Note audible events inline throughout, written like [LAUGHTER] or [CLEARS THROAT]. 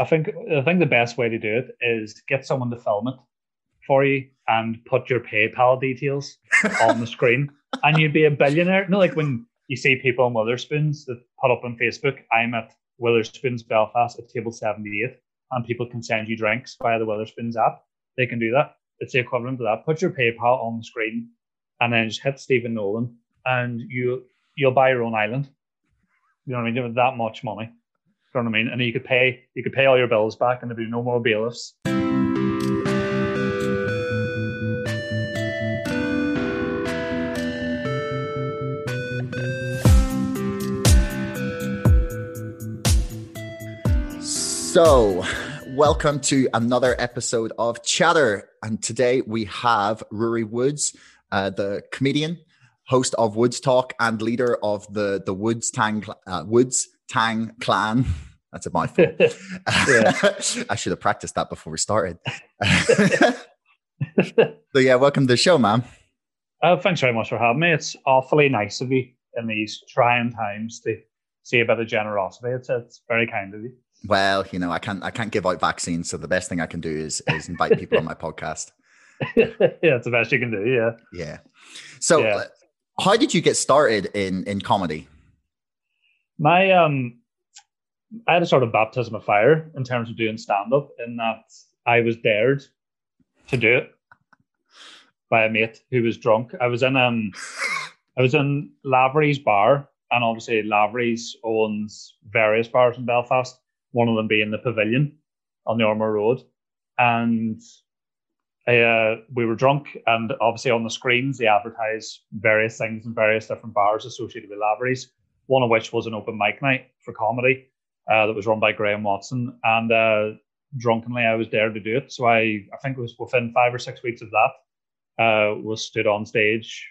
I think I think the best way to do it is get someone to film it for you and put your PayPal details on the screen, [LAUGHS] and you'd be a billionaire. You No, like when you see people on Wetherspoons that put up on Facebook, I'm at Wetherspoons Belfast at table 78, and people can send you drinks via the Wetherspoons app. They can do that. It's the equivalent of that. Put your PayPal on the screen, and then just hit Stephen Nolan, and you you'll buy your own island. You know what I mean? With that much money. You know what I mean? And you could pay you could pay all your bills back, and there'd be no more bailiffs. So, welcome to another episode of Chatter. And today we have Rory Woods, uh, the comedian, host of Woods Talk, and leader of the the Woods Tang uh, Woods Tang Clan. [LAUGHS] That's a mouthful. [LAUGHS] [LAUGHS] I should have practiced that before we started. so yeah, welcome to the show, man. Uh, thanks very much for having me. It's awfully nice of you in these trying times to see a bit of generosity. It's it's very kind of you. Well, you know, I can't I can't give out vaccines, so the best thing I can do is is invite people on my podcast. yeah, it's the best you can do. Yeah. Yeah. So, yeah. Uh, how did you get started in in comedy? My um, I had a sort of baptism of fire in terms of doing stand up, in that I was dared to do it by a mate who was drunk. I was in um, I was in Lavery's bar, and obviously Lavery's owns various bars in Belfast one of them being the Pavilion on the Ormeau Road. And uh, we were drunk, and obviously on the screens, they advertise various things in various different bars associated with Lavery's, one of which was an open mic night for comedy uh, that was run by Graham Watson. And uh, drunkenly, I was dared to do it. So I, I think it was within five or six weeks of that, uh, was stood on stage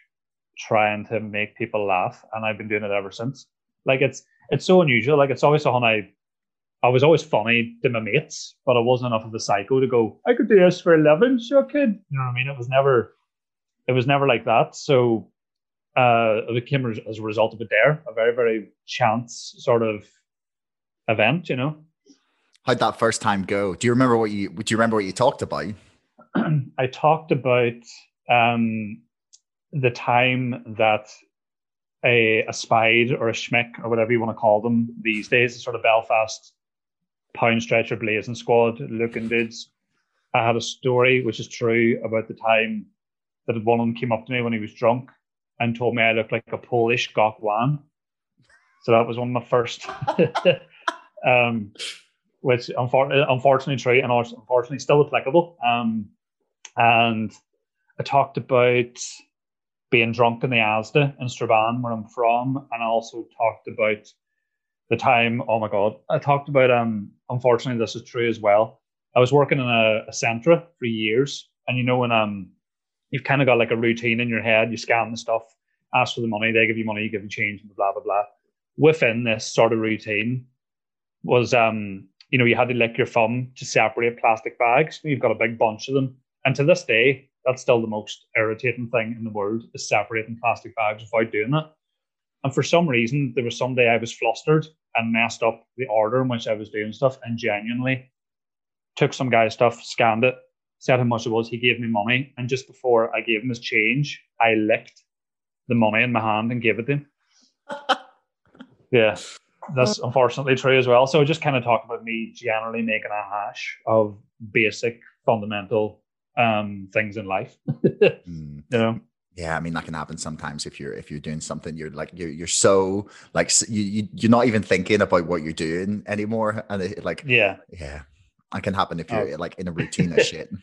trying to make people laugh, and I've been doing it ever since. Like it's it's so unusual. Like it's always something I I was always funny to my mates, but I wasn't enough of a psycho to go, I could do this for a living, sure kid. You know what I mean? It was never it was never like that. So uh it came as a result of a dare, a very, very chance sort of event, you know. How'd that first time go? Do you remember what you do you remember what you talked about? [CLEARS THROAT] I talked about um the time that a, a spide or a schmick or whatever you want to call them these days, the sort of Belfast pound stretcher blazing squad looking dudes. I had a story which is true about the time that one of them came up to me when he was drunk and told me I looked like a Polish Gok Wan. So that was one of my first, [LAUGHS] um, which unfortunately true and unfortunately still applicable. Um, and I talked about being drunk in the Asda in Strabane, where I'm from, and I also talked about the time. Oh my god, I talked about um. Unfortunately, this is true as well. I was working in a, a Centra for years, and you know when um, you've kind of got like a routine in your head. You scan the stuff, ask for the money, they give you money, you give you change, blah blah blah. Within this sort of routine was um, you know, you had to lick your thumb to separate plastic bags. You've got a big bunch of them, and to this day, that's still the most irritating thing in the world is separating plastic bags without doing it. And for some reason, there was some day I was flustered and messed up the order in which I was doing stuff and genuinely took some guy's stuff, scanned it, said how much it was. He gave me money. And just before I gave him his change, I licked the money in my hand and gave it to him. [LAUGHS] yeah, that's unfortunately true as well. So I just kind of talk about me generally making a hash of basic, fundamental um, things in life. [LAUGHS] mm. You know. Yeah, I mean that can happen sometimes if you're if you're doing something you're like you're you're so like you, you you're not even thinking about what you're doing anymore, and it, like yeah yeah, that can happen if you're oh. like in a routine of shit. [LAUGHS]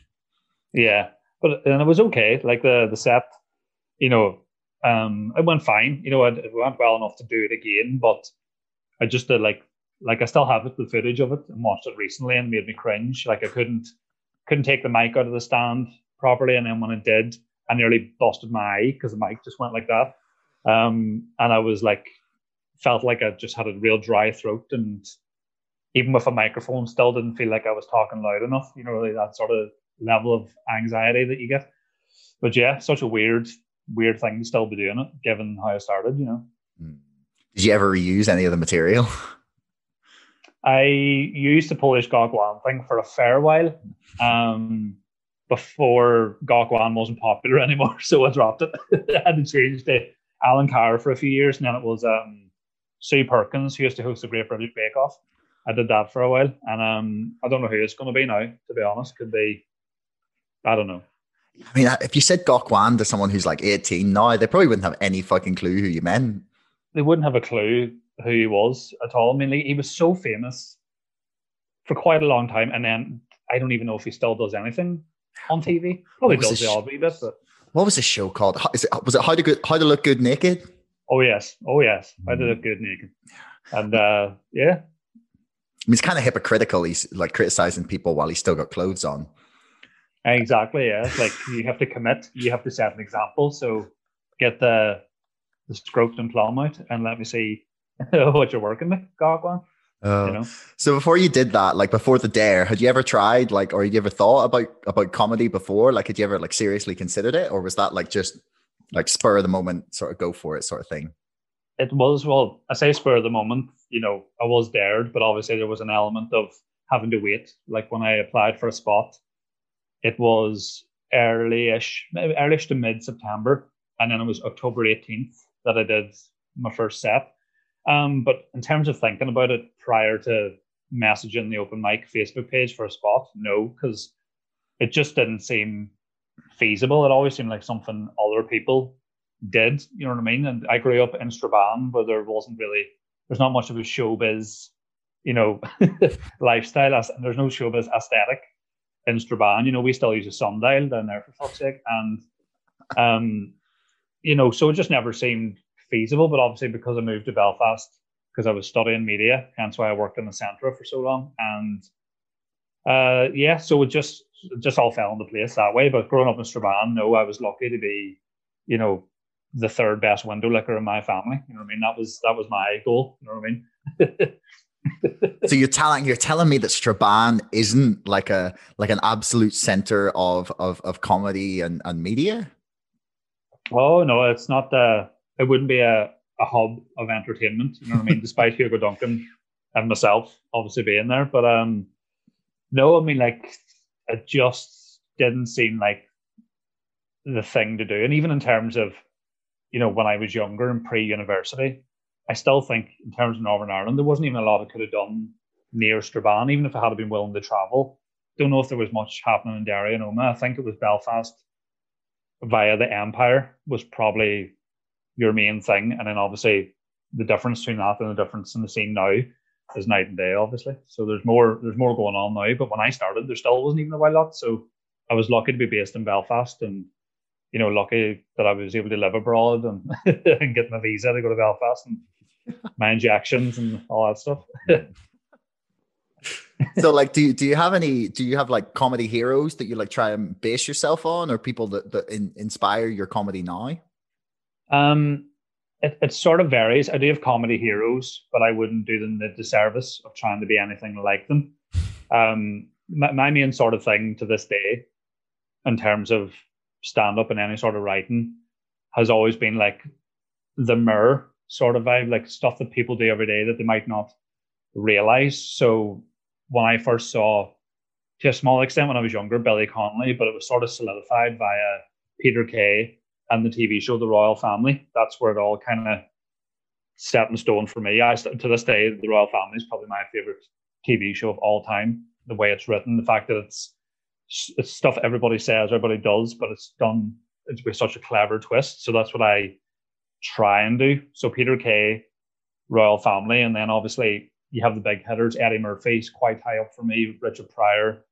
Yeah, but and it was okay. Like the the set, you know, um, it went fine. You know, it, it went well enough to do it again, but I just did like like I still have it, the footage of it, and watched it recently, and made me cringe. Like I couldn't couldn't take the mic out of the stand properly, and then when it did, I nearly busted my eye because the mic just went like that. Um, and I was like, felt like I just had a real dry throat, and even with a microphone, still didn't feel like I was talking loud enough. You know, really that sort of level of anxiety that you get. But yeah, such a weird, weird thing to still be doing it, given how I started. You know. Hmm. Did you ever reuse any of the material? [LAUGHS] I used the Polish Gok Wan thing for a fair while. Um, before Gok Wan wasn't popular [LAUGHS] anymore, so I dropped it. [LAUGHS] I had to change to Alan Carr for a few years, and then it was um, Sue Perkins who used to host the Great British Bake Off. I did that for a while, and um, I don't know who it's going to be now. To be honest, could be I don't know. I mean, if you said Gok Wan to someone who's like 18 now, they probably wouldn't have any fucking clue who you meant. They wouldn't have a clue who he was at all. I mean, he was so famous for quite a long time, and then I don't even know if he still does anything on TV. Probably does the odd wee bit, but what was the show called? Is it was it How to Good How to Look Good Naked? Oh yes, oh yes, How to Look Good Naked, and uh, yeah. It's kind of hypocritical. He's like criticizing people while he's still got clothes on. Exactly. Yeah. It's like you have to commit. You have to set an example. So get the the scrotum plum out and let me see [LAUGHS] what you're working with, Gok Wan. Uh, you know? So before you did that, like before the dare, had you ever tried like, or had you ever thought about about comedy before? Like, had you ever like seriously considered it, or was that like just like spur of the moment, sort of go for it, sort of thing? It was well, I say spur of the moment. You know, I was dared, but obviously there was an element of having to wait. Like when I applied for a spot, it was early-ish, early-ish to mid-September, and then it was October 18th that I did my first set. Um, but in terms of thinking about it prior to messaging the open mic Facebook page for a spot, no, because it just didn't seem feasible. It always seemed like something other people did. You know what I mean? And I grew up in Strabane where there wasn't really, there's not much of a showbiz, you know, [LAUGHS] lifestyle. And there's no showbiz aesthetic in Strabane. You know, we still use a sundial down there for fuck's sake, and um, you know, so it just never seemed feasible. But obviously, because I moved to Belfast, because I was studying media, hence why I worked in the Centra for so long, and uh, yeah, so it just it just all fell into place that way. But growing up in Strabane, no, I was lucky to be, you know, the third best window licker in my family. You know what I mean? That was that was my goal. You know what I mean? [LAUGHS] so you're telling you're telling me that Strabane isn't like a like an absolute center of of, of comedy and, and media? Oh no, it's not the it wouldn't be a, a hub of entertainment, you know what I mean? Despite Hugo Duncan and myself obviously being there. But um no, I mean like it just didn't seem like the thing to do. And even in terms of, you know, when I was younger and pre-university, I still think in terms of Northern Ireland, there wasn't even a lot I could have done near Strabane, even if I had been willing to travel. Don't know if there was much happening in Derry and Omagh. I think it was Belfast via the Empire was probably your main thing. And then obviously the difference between that and the difference in the scene now is night and day, obviously. So there's more there's more going on now. But when I started, there still wasn't even a wild lot. So I was lucky to be based in Belfast and you know, lucky that I was able to live abroad and, [LAUGHS] and get my visa to go to Belfast and my injections and all that stuff. [LAUGHS] so like do you, do you have any do you have like comedy heroes that you like try and base yourself on or people that, that in, inspire your comedy now? Um it, it sort of varies. I do have comedy heroes but i wouldn't do them the disservice of trying to be anything like them. Um my, my main sort of thing to this day in terms of stand up and any sort of writing has always been like the mirror sort of vibe, like stuff that people do every day that they might not realize. So when I first saw, to a small extent when I was younger, Billy Connolly, but it was sort of solidified via Peter Kay and the TV show The Royal Family. That's where it all kind of set in stone for me. I to this day, The Royal Family is probably my favorite TV show of all time. The way it's written, the fact that it's it's stuff everybody says, everybody does, but it's done it's with such a clever twist. So that's what I try and do. So Peter Kay, Royal Family, and then obviously you have the big hitters. Eddie Murphy's quite high up for me. Richard Pryor,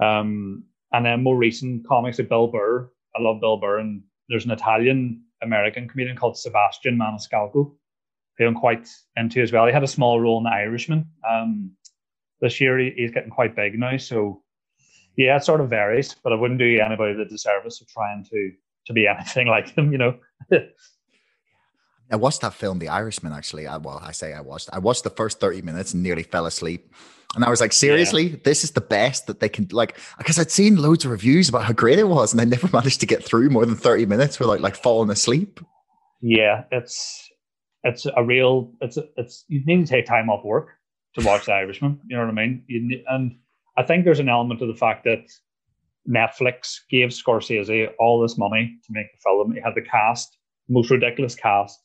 um, and then more recent comics like Bill Burr. I love Bill Burr, and there's an Italian American comedian called Sebastian Maniscalco, who I'm quite into as well. He had a small role in The Irishman. Um, this year he, he's getting quite big now, so yeah, it sort of varies. But I wouldn't do anybody the disservice of trying to to be [LAUGHS] anything like them, you know. I watched that film, The Irishman. Actually, I, well, I say I watched. I watched the first thirty minutes and nearly fell asleep. And I was like, seriously, yeah. this is the best that they can like. Because I'd seen loads of reviews about how great it was, and I never [LAUGHS] managed to get through more than thirty minutes without like falling asleep. Yeah, it's it's a real. It's it's you need to take time off work to watch The Irishman. You know what I mean? You, and I think there's an element of the fact that Netflix gave Scorsese all this money to make the film. He had the cast, most ridiculous cast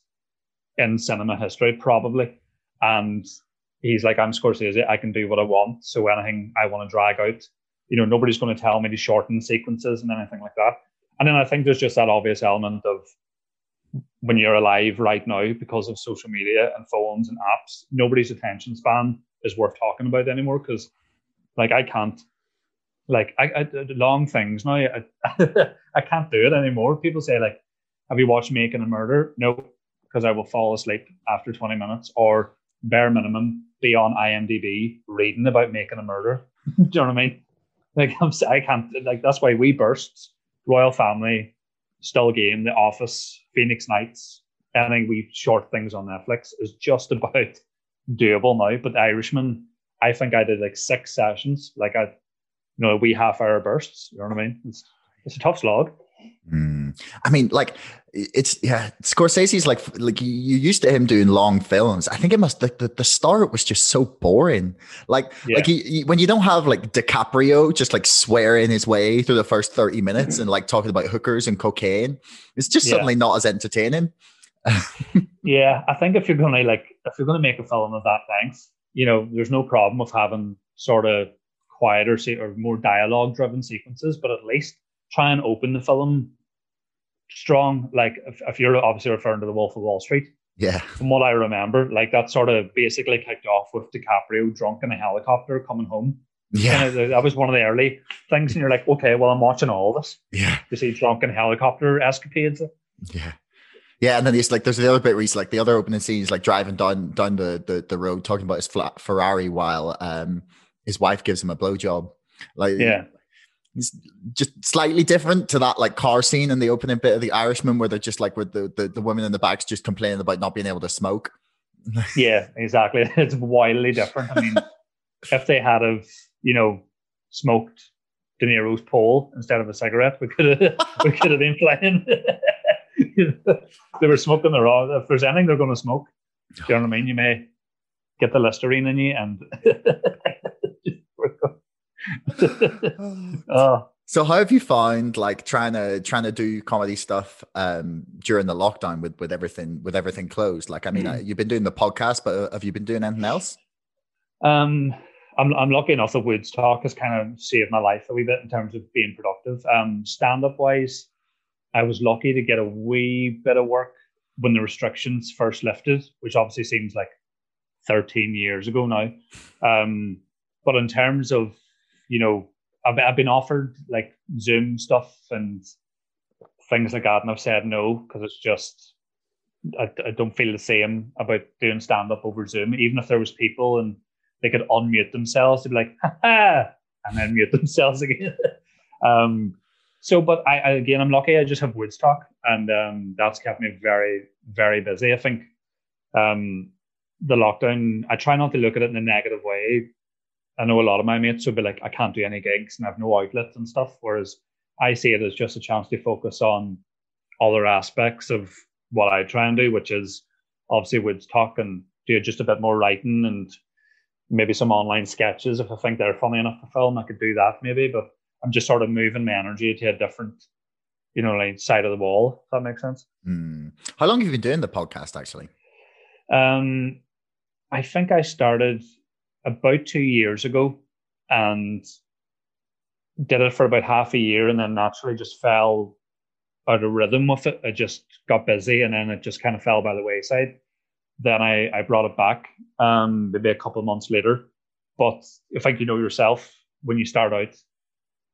in cinema history, probably. And he's like, I'm Scorsese, I can do what I want. So anything I want to drag out, you know, nobody's going to tell me to shorten sequences and anything like that. And then I think there's just that obvious element of when you're alive right now because of social media and phones and apps, nobody's attention span is worth talking about anymore because like I can't like I, I long things now I, [LAUGHS] I can't do it anymore. People say like, have you watched Making a Murder? No, because I will fall asleep after 20 minutes or bare minimum be on IMDb reading about making a murder. [LAUGHS] do you know what I mean? Like I'm, I can't like that's why we bursts, Royal Family, Still Game, The Office, Phoenix Nights, anything we short things on Netflix is just about [LAUGHS] doable now. But The Irishman, I think I did like six sessions, like I, you know, we half hour bursts. You know what I mean? It's it's a tough slog. Mm. I mean, like it's yeah. Scorsese's like like you used to him doing long films. I think it must the, the, the start was just so boring. Like yeah. like he, he, when you don't have like DiCaprio just like swearing his way through the first thirty minutes and like talking about hookers and cocaine, it's just yeah. suddenly not as entertaining. [LAUGHS] yeah, I think if you're gonna like if you're gonna make a film of that length, you know, there's no problem with having sort of quieter or more dialogue driven sequences, but at least try and open the film strong. Like if, if you're obviously referring to the Wolf of Wall Street. Yeah. From what I remember, like that sort of basically kicked off with DiCaprio drunk in a helicopter coming home. Yeah. Of, that was one of the early things. And you're like, okay, well, I'm watching all this. Yeah. You see drunk in helicopter escapades. Yeah. Yeah, and then he's like, there's the other bit where he's like, the other opening scene, he's like driving down down the the, the road, talking about his flat Ferrari while um his wife gives him a blowjob. Like, yeah, it's just slightly different to that like car scene in the opening bit of the Irishman where they're just like with the, the, the women in the back's just complaining about not being able to smoke. [LAUGHS] yeah, exactly. [LAUGHS] It's wildly different. I mean, [LAUGHS] if they had of, you know, smoked De Niro's pole instead of a cigarette, we could have we could have been playing. [LAUGHS] they were smoking the raw. If there's anything they're going to smoke, you know what I mean? You may get the Listerine in you and [LAUGHS] oh. So how have you found like trying to trying to do comedy stuff um, during the lockdown with with everything with everything closed? Like, I mean, mm. you've been doing the podcast, but uh, have you been doing anything else? Um, I'm I'm lucky enough that Woods Talk has kind of saved my life a wee bit in terms of being productive. Um, stand up wise, I was lucky to get a wee bit of work when the restrictions first lifted, which obviously seems like 13 years ago now. Um, but in terms of you know, I've, I've been offered like Zoom stuff and things like that, and I've said no because it's just I, I don't feel the same about doing stand up over Zoom. Even if there was people and they could unmute themselves, to be like, ha ha, and then mute [LAUGHS] themselves again. [LAUGHS] um, so, but I, I, again, I'm lucky. I just have Woods Talk, and um, that's kept me very, very busy. I think um, the lockdown. I try not to look at it in a negative way I know a lot of my mates would be like, I can't do any gigs and I have no outlets and stuff. Whereas I see it as just a chance to focus on other aspects of what I try and do, which is obviously Woods Talk and do just a bit more writing and maybe some online sketches. If I think they're funny enough to film, I could do that maybe. But I'm just sort of moving my energy to a different, you know, like side of the wall. If that makes sense. Mm. How long have you been doing the podcast actually? Um, I think I started about two years ago and did it for about half a year and then naturally just fell out of rhythm with it. I just got busy and then it just kind of fell by the wayside. Then I, I brought it back um, maybe a couple of months later. But I think you know yourself when you start out,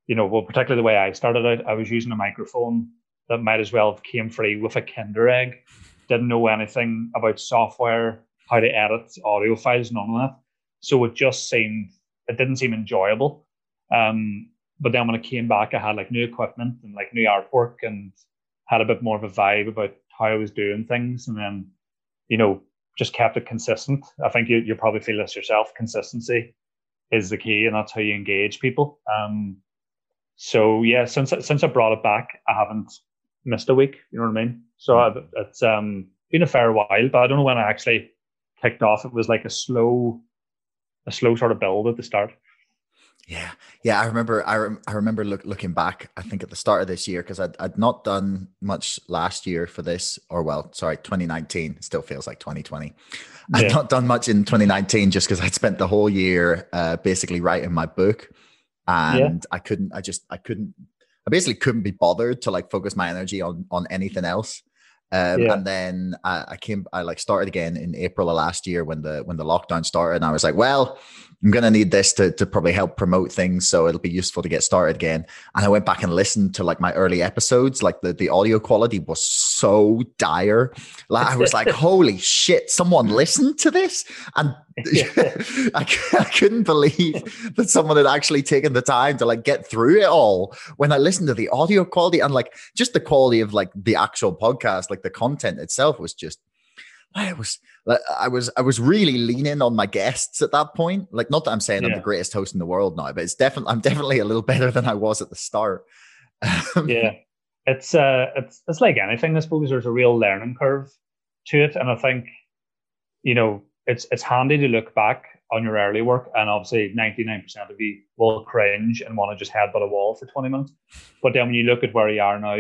you know, well, particularly the way I started out, I was using a microphone that might as well have came free with a Kinder egg. Didn't know anything about software, how to edit audio files, none of that. So it just seemed it didn't seem enjoyable. Um, but then when I came back, I had like new equipment and like new artwork and had a bit more of a vibe about how I was doing things. And then, you know, just kept it consistent. I think you you probably feel this yourself. Consistency is the key, and that's how you engage people. Um, so yeah, since since I brought it back, I haven't missed a week. You know what I mean? So I've, it's um, been a fair while, but I don't know when I actually kicked off. It was like a slow a slow sort of build at the start. Yeah, yeah, I remember. I, rem- I remember look, looking back. I think at the start of this year because I'd, I'd not done much last year for this, or well, sorry, 2019. Still feels like 2020. I'd not done much in 2019 just because I'd spent the whole year uh, basically writing my book, and yeah. I couldn't. I just I couldn't. I basically couldn't be bothered to like focus my energy on on anything else. Um, yeah. And then I, I, came, I like started again in April of last year when the when the lockdown started, and I was like, well, I'm gonna need this to to probably help promote things, so it'll be useful to get started again. And I went back and listened to like my early episodes, like the the audio quality was so dire. Like I was like, [LAUGHS] holy shit, someone listened to this, and [LAUGHS] I, I couldn't believe that someone had actually taken the time to like get through it all. When I listened to the audio quality and like just the quality of like the actual podcast, like the content itself was just I was I was I was really leaning on my guests at that point. Like not that I'm saying yeah. I'm the greatest host in the world now, but it's definitely I'm definitely a little better than I was at the start. [LAUGHS] Um, yeah. It's uh it's it's like anything, I suppose there's a real learning curve to it. And I think, you know, it's it's handy to look back on your early work and obviously 99% of you will cringe and want to just headbutt a wall for 20 minutes. But then when you look at where you are now,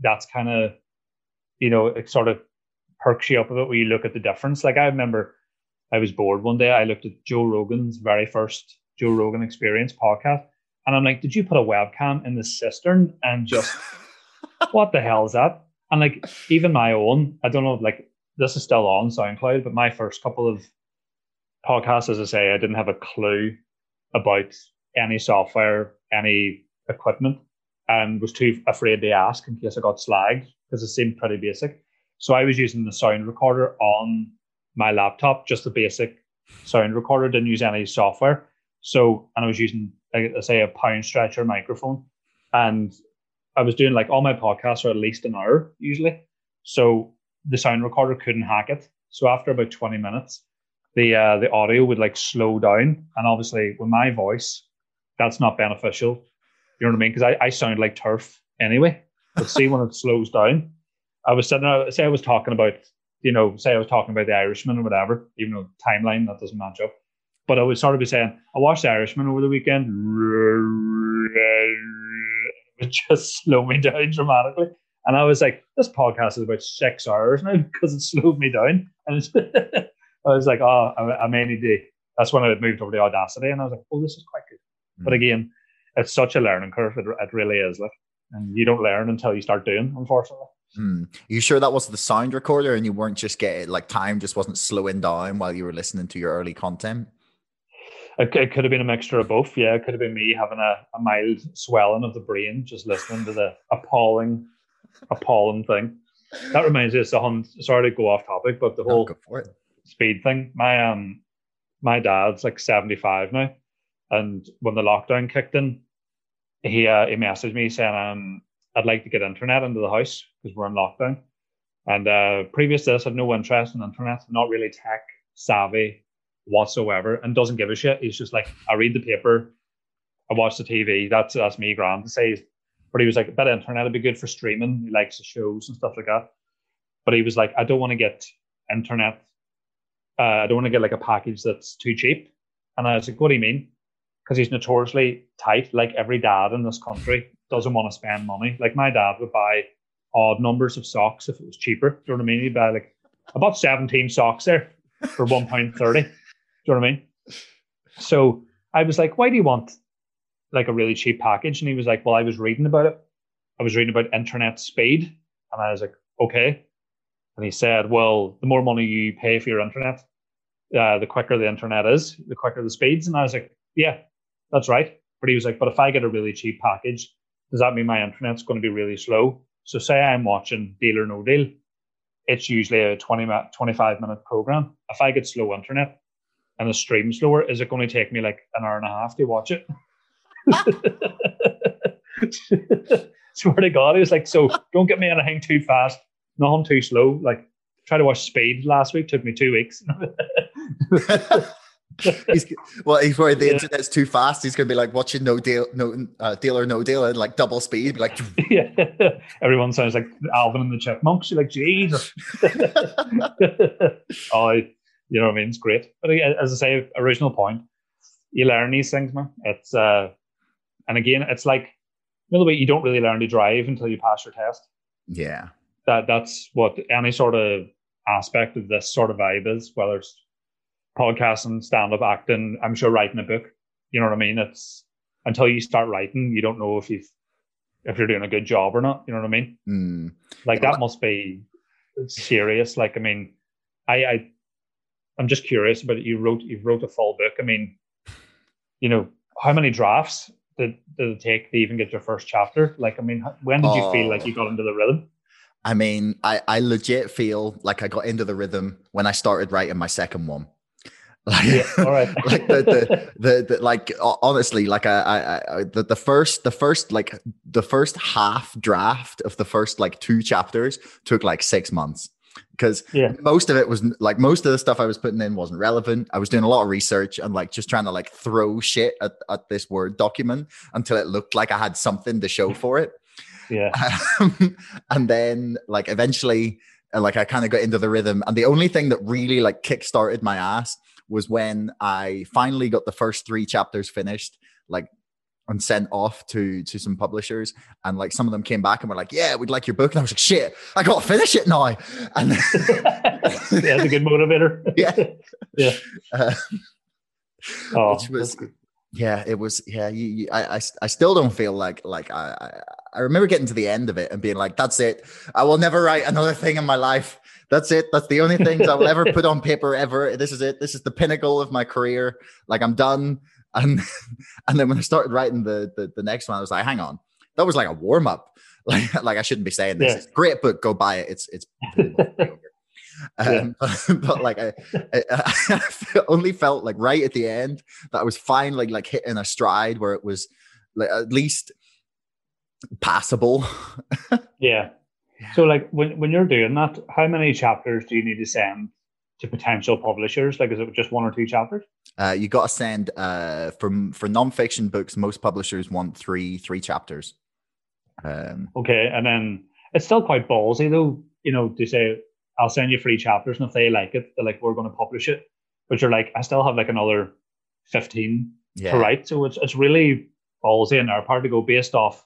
that's kind of you know, it sort of perks you up a bit when you look at the difference. Like I remember I was bored one day. I looked at Joe Rogan's very first Joe Rogan Experience podcast, and I'm like, "Did you put a webcam in the cistern and just what the hell is that?" And like [SIGHS] even my own, I don't know, like this is still on SoundCloud, but my first couple of podcasts, as I say, I didn't have a clue about any software, any equipment, and was too afraid to ask in case I got slagged because it seemed pretty basic. So I was using the sound recorder on my laptop, just the basic sound recorder, didn't use any software. So, and I was using, like, I say, a pound stretcher microphone. And I was doing like all my podcasts are at least an hour usually. So the sound recorder couldn't hack it. So after about 20 minutes, the uh, the audio would like slow down. And obviously, with my voice, that's not beneficial. You know what I mean? Because I, I sound like turf anyway. But see, when it slows down, I was sitting there, say I was talking about, you know, say I was talking about the Irishman or whatever, even though timeline that doesn't match up. But I would sort of be saying, I watched the Irishman over the weekend. [LAUGHS] Just slowed me down dramatically. And I was like, this podcast is about six hours now [LAUGHS] because it slowed me down. And [LAUGHS] I was like, oh, I, I may need to. That's when I moved over to Audacity. And I was like, oh, this is quite good. Mm. But again, it's such a learning curve. It, it really is. Like, and you don't learn until you start doing, unfortunately. Hmm. You sure that was the sound recorder and you weren't just getting like time just wasn't slowing down while you were listening to your early content? It, it could have been a mixture of both. Yeah, it could have been me having a, a mild swelling of the brain just listening to the appalling, appalling thing. That reminds me of the Sorry to go off topic, but the whole speed thing. My um, my dad's like seventy five now, and when the lockdown kicked in, he uh, he messaged me saying um I'd like to get internet into the house because we're in lockdown. And uh, previous to this, I had no interest in internet, not really tech savvy whatsoever, and doesn't give a shit. He's just like, I read the paper, I watch the TV. That's that's me, grand to say. But he was like, of internet would be good for streaming. He likes the shows and stuff like that. But he was like, I don't want to get internet. Uh, I don't want to get like a package that's too cheap. And I was like, what do you mean? Because he's notoriously tight, like every dad in this country doesn't want to spend money. Like my dad would buy odd numbers of socks if it was cheaper. Do you know what I mean? He'd buy like about 17 socks there for one pound thirty. Do you know what I mean? So I was like, why do you want like a really cheap package? And he was like, well, I was reading about it. I was reading about internet speed. And I was like, okay. And he said, well, the more money you pay for your internet, uh, the quicker the internet is, the quicker the speeds. And I was like, yeah, that's right. But he was like, but if I get a really cheap package, does that mean my internet's going to be really slow? So say I'm watching Deal or No Deal, it's usually a 20 minute, 25 minute program. If I get slow internet and the stream slower, is it going to take me like an hour and a half to watch it? [LAUGHS] Swear to God, he was like, so don't get me anything too fast, nothing too slow. Like, try to watch Speed last week, took me two weeks [LAUGHS] he's, well, he's worried the yeah. internet's too fast. He's going to be like watching No Deal, No uh, Deal or No Deal, and like double speed. Be like, [LAUGHS] yeah, everyone sounds like Alvin and the Chipmunks. You're like, Jesus. oh, you know what I mean? It's great. But as I say, original point. you learn these things, man. It's uh, and again, it's like you know the way you don't really learn to drive until you pass your test. Yeah, that that's what any sort of aspect of this sort of vibe is, whether it's podcasting, stand up acting, I'm sure writing a book. You know what I mean? It's until you start writing, you don't know if you've if you're doing a good job or not. You know what I mean? Mm. Like that must be serious. Like I mean, I I I'm just curious about it. You wrote you wrote a full book. I mean, you know, how many drafts did, did it take to even get your first chapter? Like, I mean, when did you feel like oh. you got into the rhythm? I mean, I, I legit feel like I got into the rhythm when I started writing my second one. [LAUGHS] Like, yeah, all right. [LAUGHS] like the, the, the, the, like honestly, like I, I, I, the, the first, the first, like the first half draft of the first like two chapters took like six months because yeah. most of it was like most of the stuff I was putting in wasn't relevant. I was doing a lot of research and like just trying to like throw shit at, at this word document until it looked like I had something to show for it. Yeah. [LAUGHS] Um, and then like eventually uh, like I kind of got into the rhythm. And the only thing that really like kick-started my ass was when I finally got the first three chapters finished, like and sent off to to some publishers and like some of them came back and were like yeah we'd like your book and i was like shit i gotta finish it now. And [LAUGHS] yeah it's a good motivator. [LAUGHS] Yeah. [LAUGHS] Yeah. Uh, oh, which was yeah it was yeah you, you, I, I i still don't feel like like I, I i remember getting to the end of it and being like that's it. I will never write another thing in my life. That's it. That's the only things i will ever put on paper ever. This is it. This is the pinnacle of my career. Like i'm done and [LAUGHS] and then when I started writing the, the, the next one, I was like, hang on, that was like a warm up. [LAUGHS] Like like I shouldn't be saying this. Yeah. It's great book, go buy it. It's it's. [LAUGHS] um, but, but, like I, I, I, only felt like right at the end that I was finally like hitting a stride where it was like at least passable. yeah. So like when when you're doing that, how many chapters do you need to send to potential publishers? Like, is it just one or two chapters? Uh, you got to send uh, from for nonfiction books. Most publishers want three three chapters. Um, okay, and then it's still quite ballsy though. You know, to say I'll send you three chapters, and if they like it, they're like, we're going to publish it. But you're like, I still have like another fifteen yeah. to write, so it's it's really ballsy in our part to go based off,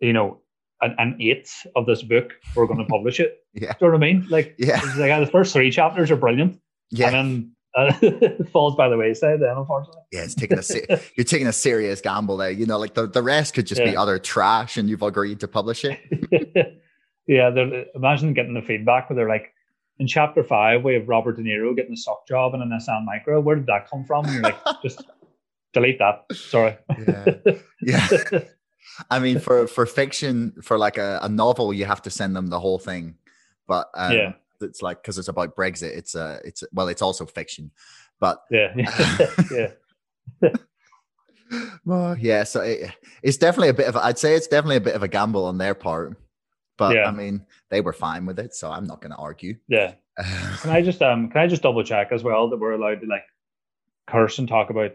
you know, an, an eighth of this book, we're going [LAUGHS] to publish it. yeah. Do you know what I mean? Like, yeah. like the first three chapters are brilliant. Yeah. And then uh, [LAUGHS] it falls by the wayside then, unfortunately. Yeah, it's taking a se- [LAUGHS] you're taking a serious gamble there. You know, like the, the rest could just yeah. be utter trash and you've agreed to publish it. yeah, imagine getting the feedback where they're like, in chapter five, we have Robert De Niro getting a sock job in an Nissan Micra. Where did that come from? And you're like, just delete that. Sorry. Yeah. Yeah. I mean, for for fiction, for like a, a novel, you have to send them the whole thing. But um, yeah, it's like because it's about Brexit. It's a uh, it's well, it's also fiction, but yeah, [LAUGHS] yeah. [LAUGHS] well, yeah. So it, it's definitely a bit of. I'd say it's definitely a bit of a gamble on their part. But yeah. I mean, they were fine with it, so I'm not going to argue. Yeah. [LAUGHS] can I just um can I just double check as well that we're allowed to like curse and talk about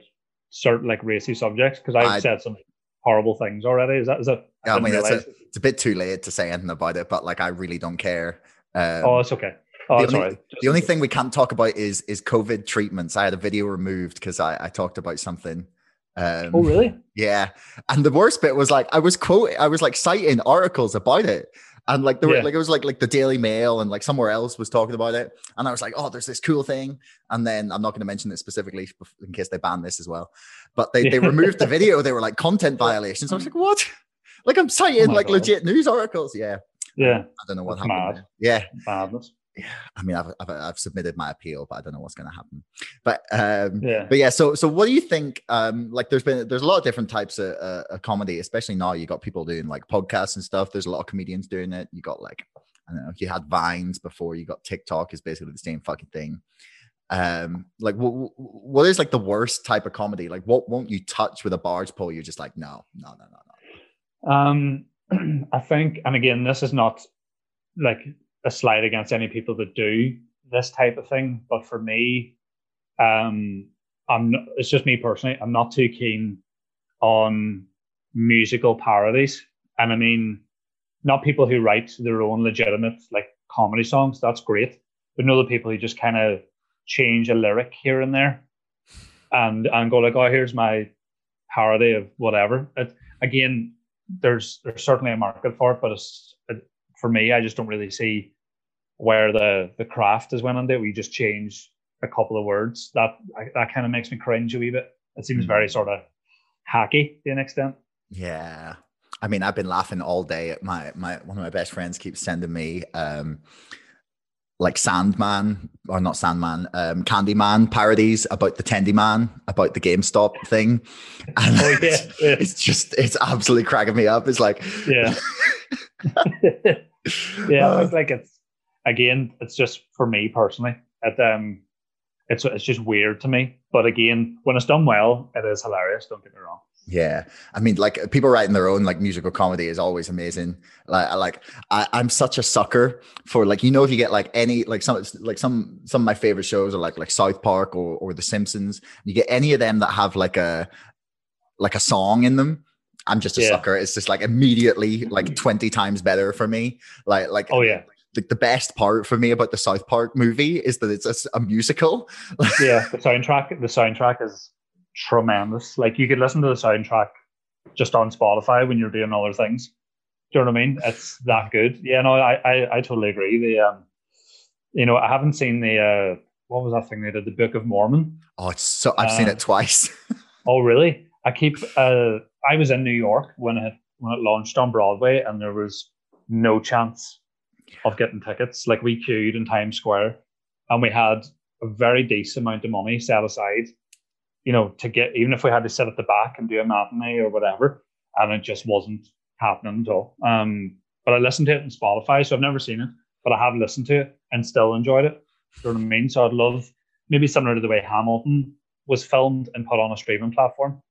certain like racy subjects because I've I'd, said some horrible things already. Is that is that? Yeah, I, I mean, it's a, it's a bit too late to say anything about it, but like I really don't care. Um, oh, it's okay. Oh, the, only, the only thing we can't talk about is is COVID treatments. I had a video removed because I, I talked about something. Um, oh, really? Yeah. And the worst bit was like I was quoting, I was like citing articles about it, and like there yeah. were like it was like like the Daily Mail and like somewhere else was talking about it, and I was like, oh, there's this cool thing, and then I'm not going to mention it specifically in case they ban this as well, but they they [LAUGHS] removed the video. They were like content violations. I was like, what? [LAUGHS] Like I'm citing oh like God. legit news articles. Yeah. Yeah. I don't know what That's happened. Yeah. Madness yeah, I mean, I've, I've, I've submitted my appeal, but I don't know what's going to happen. But um, yeah, but yeah. So so what do you think? Um, like, there's been there's a lot of different types of, uh, of comedy, especially now. You got people doing like podcasts and stuff. There's a lot of comedians doing it. You got like I don't know. You had Vines before. You got TikTok is basically the same fucking thing. Um, like what what is like the worst type of comedy? Like what won't you touch with a barge pole? You're just like no, no, no, no, no. Um, [CLEARS THROAT] I think, and again, this is not like a slight against any people that do this type of thing. But for me, um, I'm not, it's just me personally. I'm not too keen on musical parodies, and I mean, not people who write their own legitimate like comedy songs. That's great, but know the people who just kind of change a lyric here and there. and and go like, oh, here's my parody of whatever. It, again, there's there's certainly a market for it, but it's it, for me, I just don't really see where the the craft is went into. We just change a couple of words. That that kind of makes me cringe a wee bit. It seems mm. very sort of hacky to an extent. Yeah. I mean, I've been laughing all day. My my one of my best friends keeps sending me um like Sandman or not Sandman, um, Candyman parodies about the Tendy Man, about the GameStop thing. And [LAUGHS] oh, yeah, [LAUGHS] it's, yeah. it's, just it's absolutely cracking me up. It's like Yeah. [LAUGHS] yeah, uh, it's like it's again, it's just for me personally. At um it's it's just weird to me. But again, when it's done well, it is hilarious, don't get me wrong. Yeah, I mean, like people writing their own like musical comedy is always amazing. Like, like I, I'm such a sucker for like you know if you get like any like some like some some of my favorite shows are like like South Park or or The Simpsons. You get any of them that have like a like a song in them. I'm just a yeah. sucker. It's just like immediately like 20 times better for me. Like like oh yeah. The, the best part for me about the South Park movie is that it's a, a musical. [LAUGHS] yeah, the soundtrack. The soundtrack is tremendous. Like you could listen to the soundtrack just on Spotify when you're doing other things. Do you know what I mean? It's that good. Yeah, no, I I, I totally agree. The um, you know, I haven't seen the uh, what was that thing they did? The Book of Mormon. Oh, it's so I've uh, seen it twice. [LAUGHS] oh, really? I keep. Uh, I was in New York when it when it launched on Broadway, and there was no chance of getting tickets. Like we queued in Times Square, and we had a very decent amount of money set aside you know, to get even if we had to sit at the back and do a matinee or whatever, and it just wasn't happening at all. Um, but I listened to it on Spotify, so I've never seen it, but I have listened to it and still enjoyed it. You know what I mean? So I'd love maybe similar to the way Hamilton was filmed and put on a streaming platform.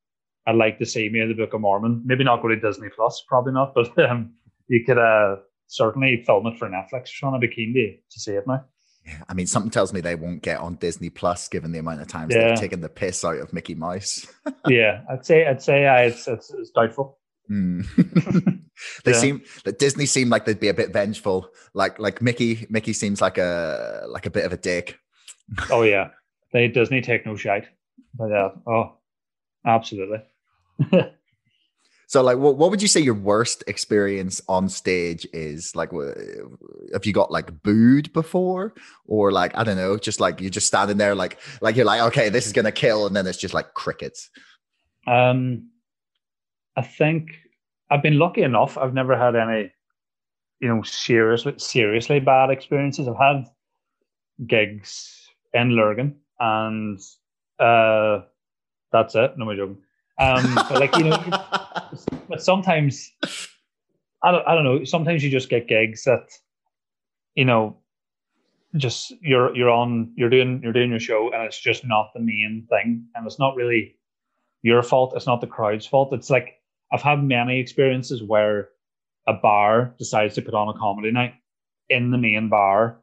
I'd like to see me in the Book of Mormon. Maybe not go to Disney Plus, probably not, but [LAUGHS] um, you could uh, certainly film it for Netflix. Sean, I'd be keen to, to see it now. Yeah, I mean, something tells me they won't get on Disney Plus given the amount of times yeah. they've taken the piss out of Mickey Mouse. [LAUGHS] yeah, I'd say I'd say uh, it's, it's, it's doubtful. Mm. [LAUGHS] [LAUGHS] they yeah. seem that Disney seem like they'd be a bit vengeful. Like like Mickey Mickey seems like a like a bit of a dick. oh yeah, they Disney take no shite. But yeah, oh, absolutely. So, like, what, what would you say your worst experience on stage is? Like, have you got like booed before, or like I don't know, just like you're just standing there, like like you're like, okay, this is gonna kill, and then it's just like crickets. Um, I think I've been lucky enough. I've never had any, you know, seriously seriously bad experiences. I've had gigs in Lurgan, and uh, that's it. No, I'm joking. Um, but like you know, [LAUGHS] but sometimes I don't, I don't know. Sometimes you just get gigs that you know, just you're you're on you're doing you're doing your show and it's just not the main thing and it's not really your fault. It's not the crowd's fault. It's like I've had many experiences where a bar decides to put on a comedy night in the main bar.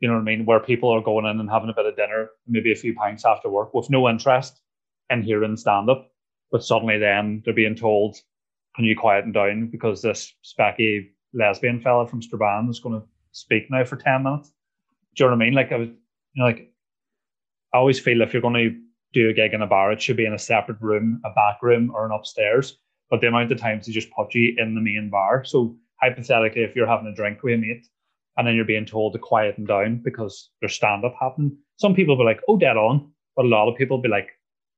You know what I mean? Where people are going in and having a bit of dinner, maybe a few pints after work, with no interest in hearing stand up but suddenly then they're being told, can you quieten down because this specky lesbian fella from Strabane is going to speak now for 10 minutes. Do you know what I mean? Like I was, you know, like I always feel if you're going to do a gig in a bar, it should be in a separate room, a back room or an upstairs. But the amount of times they just put you in the main bar. So hypothetically, if you're having a drink with a mate and then you're being told to quieten down because there's stand up happening, some people will be like, oh, dead on. But a lot of people will be like,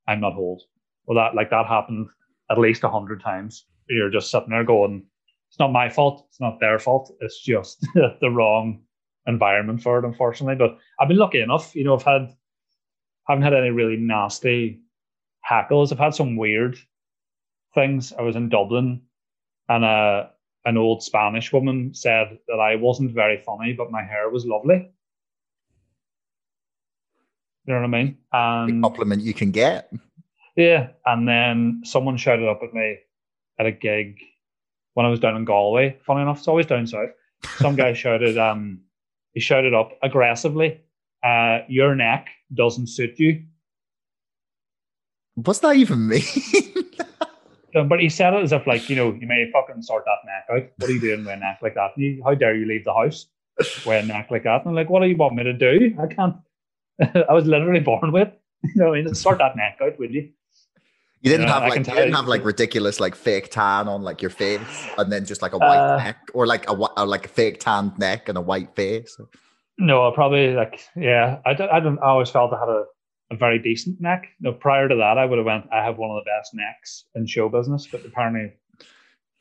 I'm not hold well, that like that happened at least a hundred times. You're just sitting there going, "It's not my fault. It's not their fault. It's just [LAUGHS] the wrong environment for it, unfortunately." But I've been lucky enough. You know, I've had haven't had any really nasty hackles. I've had some weird things. I was in Dublin, and uh, an old Spanish woman said that I wasn't very funny, but my hair was lovely. You know what I mean? And compliment you can get. Yeah, and then someone shouted up at me at a gig when I was down in Galway. Funny enough, it's always down south. Some guy [LAUGHS] shouted, um, he shouted up aggressively, uh, "Your neck doesn't suit you." What's that even mean? [LAUGHS] but he said it as if like you know you may fucking sort that neck out. What are you doing with a neck like that? You, how dare you leave the house with a neck like that? And I'm like, what do you want me to do? I can't. [LAUGHS] I was literally born with you know, I mean, sort that neck out, would you? You didn't have like you didn't have like ridiculous like fake tan on like your face, and then just like a white uh, neck, or like a or like a fake tan neck and a white face. No, I probably like yeah. I don't. I don't. I always felt I had a, a very decent neck. No, prior to that, I would have went. I have one of the best necks in show business, but apparently,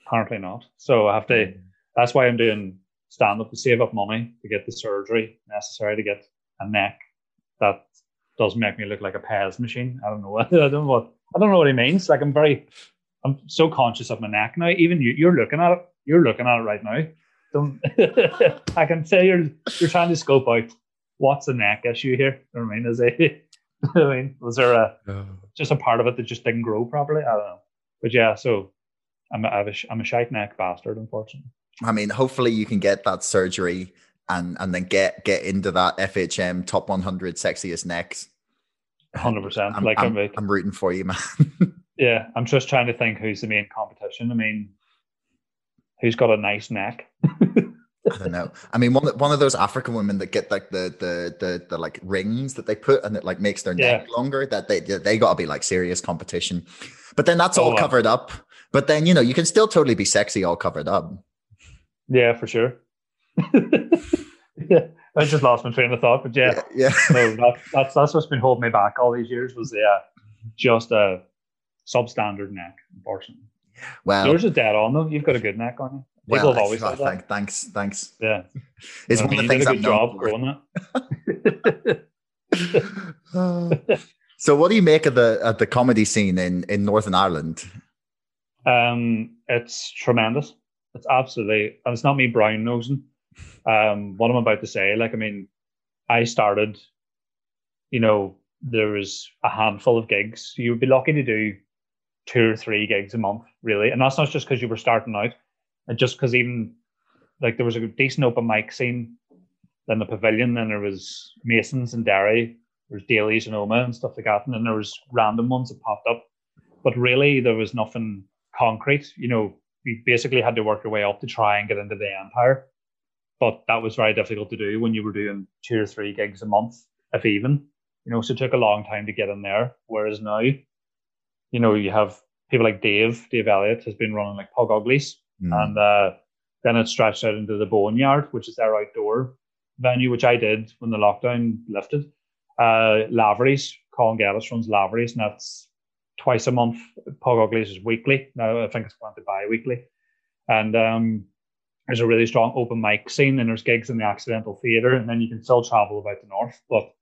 apparently not. So I have to. Mm. That's why I'm doing stand up to save up money to get the surgery necessary to get a neck that does make me look like a Pez machine. I don't know. [LAUGHS] I don't know what I don't know what he means. Like I'm very, I'm so conscious of my neck now. Even you, you're looking at it. You're looking at it right now. Don't, [LAUGHS] I can tell you're you're trying to scope out what's the neck issue here. You know what I mean? Is it? [LAUGHS] I mean, was there a just a part of it that just didn't grow properly? I don't know. But yeah, so I'm a, I'm a shite neck bastard, unfortunately. I mean, hopefully you can get that surgery and and then get get into that FHM top 100 sexiest necks Hundred percent. Like I'm, I'm, I'm, rooting for you, man. [LAUGHS] yeah, I'm just trying to think who's the main competition. I mean, who's got a nice neck? I don't know. I mean, one one of those African women that get like the the the, the like rings that they put and it like makes their yeah. neck longer. That they they got to be like serious competition. But then that's oh, all oh, covered up. But then you know you can still totally be sexy all covered up. Yeah, for sure. [LAUGHS] yeah. I just lost my train of thought, but yeah, yeah. yeah. that, that's that's what's been holding me back all these years was yeah, just a substandard neck, unfortunately. Well, yours is dead on though. You've got a good neck on you. People well, have always said that. Thanks, thanks. Yeah, it's one of the things I'm job growing it. [LAUGHS] so, what do you make of the of the comedy scene in in Northern Ireland? Um, it's tremendous. It's absolutely, and it's not me brown nosing um, what I'm about to say. Like, I mean, I started, you know, there was a handful of gigs. You would be lucky to do two or three gigs a month, really. And that's not just because you were starting out, and just because even like there was a decent open mic scene then the pavilion, then there was Masons and Derry, there was Dailies and Omagh and stuff like that, and then there was random ones that popped up. But really, there was nothing concrete. You know, you basically had to work your way up to try and get into the empire. But that was very difficult to do when you were doing two or three gigs a month, if even. You know, so it took a long time to get in there. Whereas now, you know, you have people like Dave, Dave Elliott has been running like Pug Uglies. Mm. And uh, then it stretched out into the Boneyard, which is their outdoor venue, which I did when the lockdown lifted. Uh, Lavery's, Colin Geddes runs Lavery's, and that's twice a month. Pug Uglies is weekly. Now I think it's going to bi weekly. And um, there's a really strong open mic scene and there's gigs in the accidental theatre and then you can still travel about the north but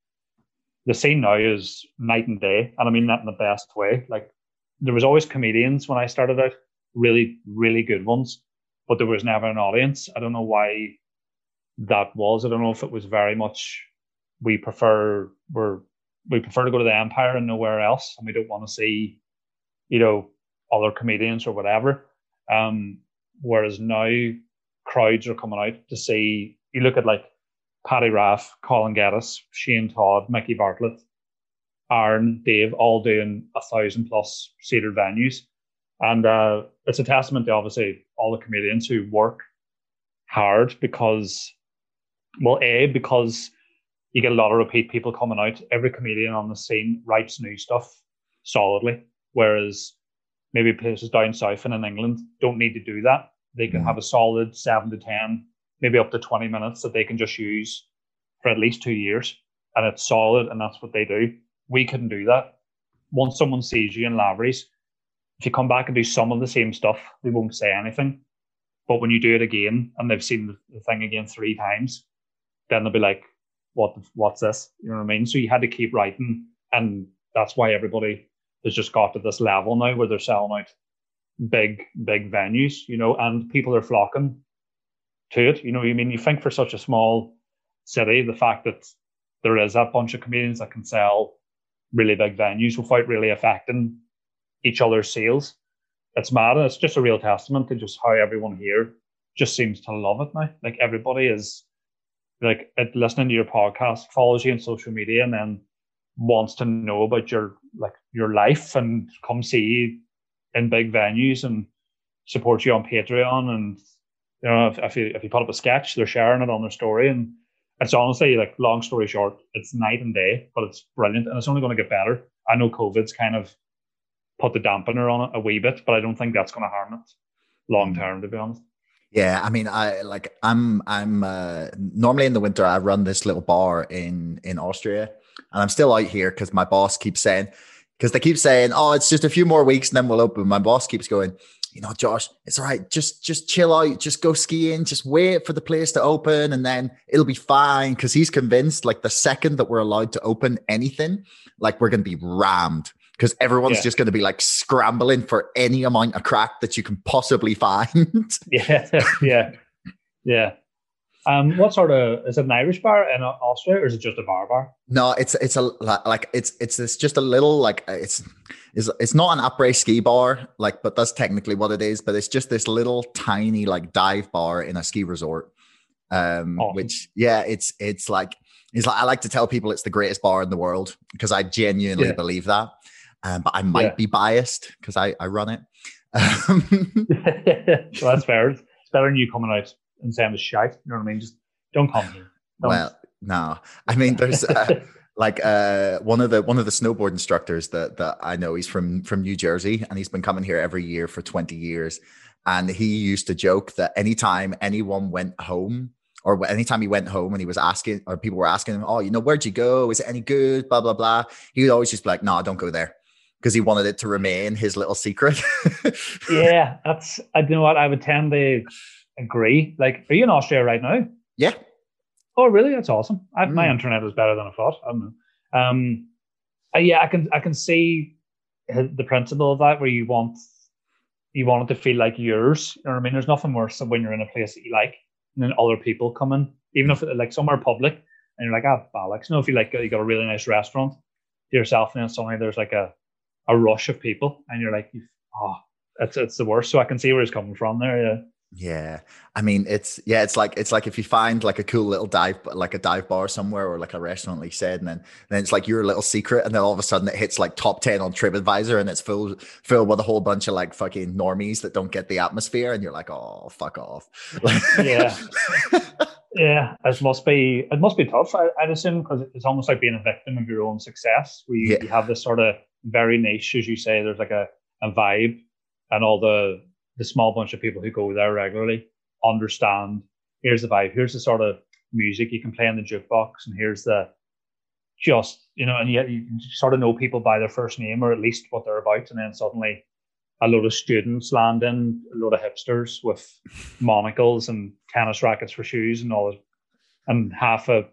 the scene now is night and day and i mean that in the best way. Like there was always comedians when i started out really really good ones but there was never an audience. I don't know why that was. I don't know if it was very much we prefer we're we prefer to go to the empire and nowhere else and we don't want to see you know other comedians or whatever. Um whereas now crowds are coming out to see. You look at like Paddy Raff, Colin Geddes, Shane Todd, Mickey Bartlett, Aaron, Dave, all doing a thousand plus seated venues. And uh, it's a testament to obviously all the comedians who work hard because, well, A, because you get a lot of repeat people coming out. Every comedian on the scene writes new stuff solidly, whereas maybe places down south and in England don't need to do that. They can mm have a solid seven to 10, maybe up to 20 minutes that they can just use for at least two years. And it's solid, and that's what they do. We couldn't do that. Once someone sees you in Lavery's, if you come back and do some of the same stuff, they won't say anything. But when you do it again and they've seen the thing again three times, then they'll be like, "What? What's this?" You know what I mean? So you had to keep writing, and that's why everybody has just got to this level now where they're selling out big, big venues, you know, and people are flocking to it. You know, I mean, you think for such a small city, the fact that there is that bunch of comedians that can sell really big venues without really affecting each other's sales. It's mad. And it's just a real testament to just how everyone here just seems to love it now. Like everybody is like listening to your podcast, follows you on social media, and then wants to know about your like your life and come see in big venues and support you on Patreon. And you know, if, if you if you put up a sketch, they're sharing it on their story, and it's honestly like long story short, it's night and day, but it's brilliant and it's only going to get better. I know COVID's kind of put the dampener on it a wee bit, but I don't think that's going to harm it long mm. term, to be honest. Yeah, I mean, I like I'm I'm uh, normally in the winter I run this little bar in in Austria, and I'm still out here because my boss keeps saying because they keep saying, "Oh, it's just a few more weeks and then we'll open." My boss keeps going, you know, Josh, it's all right. Just just chill out. Just go skiing. Just wait for the place to open, and then it'll be fine. Because he's convinced, like the second that we're allowed to open anything, like we're going to be rammed. Because everyone's yeah. just going to be like scrambling for any amount of crack that you can possibly find. [LAUGHS] yeah, yeah, yeah. Um, what sort of is it an Irish bar in Austria, or is it just a bar bar? No, it's it's a like it's it's it's just a little like it's it's it's not an après ski bar like, but that's technically what it is. But it's just this little tiny like dive bar in a ski resort. Um, awesome. which yeah, it's it's like it's like I like to tell people it's the greatest bar in the world because I genuinely yeah. believe that. Um, but I might yeah. be biased because I I run it. [LAUGHS] [LAUGHS] well, that's fair. It's better than you coming out and saying it's shite. You know what I mean? Just don't come here. Don't. Well, no. I mean, there's uh, [LAUGHS] like uh, one of the one of the snowboard instructors that that I know. He's from from New Jersey, and he's been coming here every year for twenty years. And he used to joke that anytime anyone went home, or anytime he went home and he was asking, or people were asking him, "Oh, you know, where'd you go? Is it any good?" Blah blah blah. He would always just be like, "No, don't go there." Because he wanted it to remain his little secret. [LAUGHS] yeah, that's. I you know what I would tend to agree. Like, are you in Austria right now? Yeah. Oh, really? That's awesome. I, mm. My internet is better than I thought. I don't know. Um, uh, yeah, I can I can see the principle of that, where you want you want it to feel like yours. You know what I mean? There's nothing worse than when you're in a place that you like, and then other people come in, even if like somewhere public, and you're like, ah, bollocks. You know, if you like, you got a really nice restaurant to yourself, and then suddenly there's like a a rush of people, and you're like, oh, it's it's the worst. So I can see where it's coming from there. Yeah. Yeah, I mean it's yeah, it's like it's like if you find like a cool little dive like a dive bar somewhere or like a restaurant, like you said, and then then it's like your little secret, and then all of a sudden it hits like top ten on TripAdvisor, and it's full filled with a whole bunch of like fucking normies that don't get the atmosphere, and you're like, oh fuck off. yeah, [LAUGHS] yeah, it must be it must be tough. I, would assume because it's almost like being a victim of your own success, where you, yeah. you have this sort of very niche, as you say. There's like a a vibe, and all the the small bunch of people who go there regularly understand here's the vibe, here's the sort of music you can play in the jukebox, and here's the just you know, and yet you sort of know people by their first name or at least what they're about, and then suddenly a load of students land in, a load of hipsters with [LAUGHS] monocles and tennis rackets for shoes and all, and half a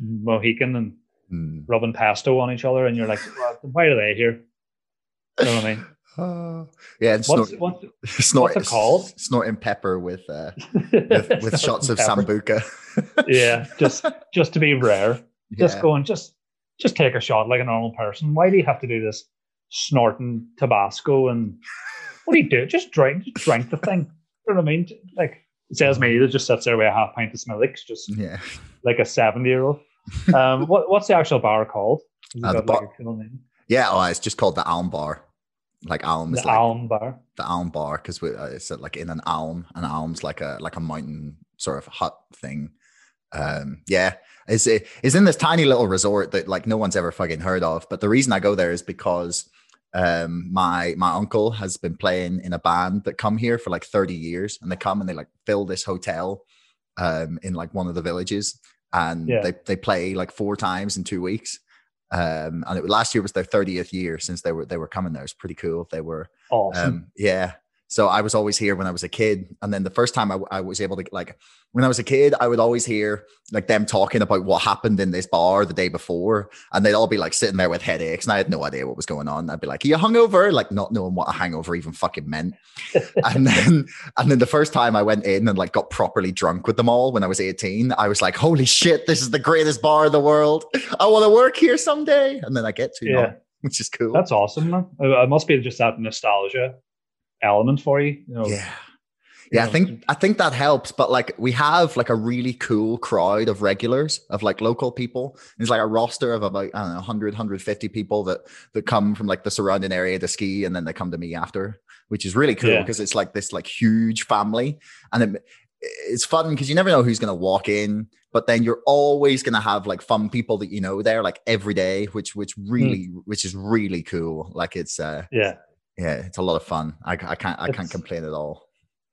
Mohican and mm. rubbing pesto on each other, and you're like, why are they here? You know what I mean? Uh, yeah, and what's, snort, what's, snort, [LAUGHS] what's it called? Snorting pepper with uh, [LAUGHS] with, with shots of pepper. sambuca. [LAUGHS] yeah, just just to be rare. Just yeah. going, just just take a shot like a normal person. Why do you have to do this snorting Tabasco and what do you do? Just drink, just drink the thing. You know what I mean? Like it says me that just sits there with a half pint of Smithwick's, just yeah, like a seventy year old. Um, what what's the actual bar called? Uh, bar- like yeah, oh, it's just called the Alm Bar like Alm is the like Alm bar. The Alm bar because uh, it's like in an Alm. An Alm's like a like a mountain sort of hut thing. Um, yeah, it's it's in this tiny little resort that like no one's ever fucking heard of. But the reason I go there is because um my my uncle has been playing in a band that come here for like 30 years and they come and they like fill this hotel um in like one of the villages and yeah. they they play like four times in two weeks um, and it, last year was their 30th year since they were they were coming there. It's pretty cool. They were awesome. Um, yeah. So I was always here when I was a kid, and then the first time I, I was able to like when I was a kid, I would always hear like them talking about what happened in this bar the day before, and they'd all be like sitting there with headaches, and I had no idea what was going on. I'd be like, Are "You hungover?" Like not knowing what a hangover even fucking meant. [LAUGHS] and then, and then the first time I went in and like got properly drunk with them all when I was eighteen, I was like, "Holy shit, this is the greatest bar in the world! I want to work here someday." And then I get to, yeah, [LAUGHS] which is cool. That's awesome, man. Uh, it must be just that nostalgia element for you. you know? Yeah yeah, I think I think that helps. But like we have like a really cool crowd of regulars of like local people. There's like a roster of about I don't know 100, 150 people that that come from like the surrounding area to ski, and then they come to me after, which is really cool because yeah. it's like this like huge family, and it, it's fun because you never know who's going to walk in but then you're always going to have like fun people that you know there like every day which which really mm. which is really cool like it's uh yeah yeah it's a lot of fun i, I can't i it's, can't complain at all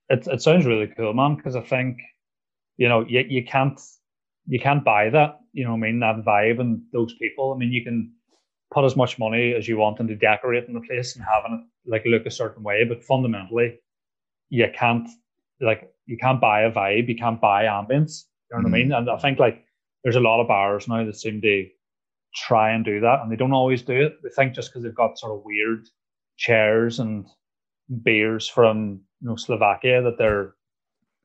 it, it sounds really cool man because i think you know you, you can't you can't buy that you know i mean that vibe and those people i mean you can put as much money as you want into decorating the place and having it like look a certain way but fundamentally you can't like you can't buy a vibe you can't buy ambience you know what mm I mean? And I think like there's a lot of bars now that seem to try and do that, and they don't always do it. They think just because they've got sort of weird chairs and beers from you know Slovakia that they're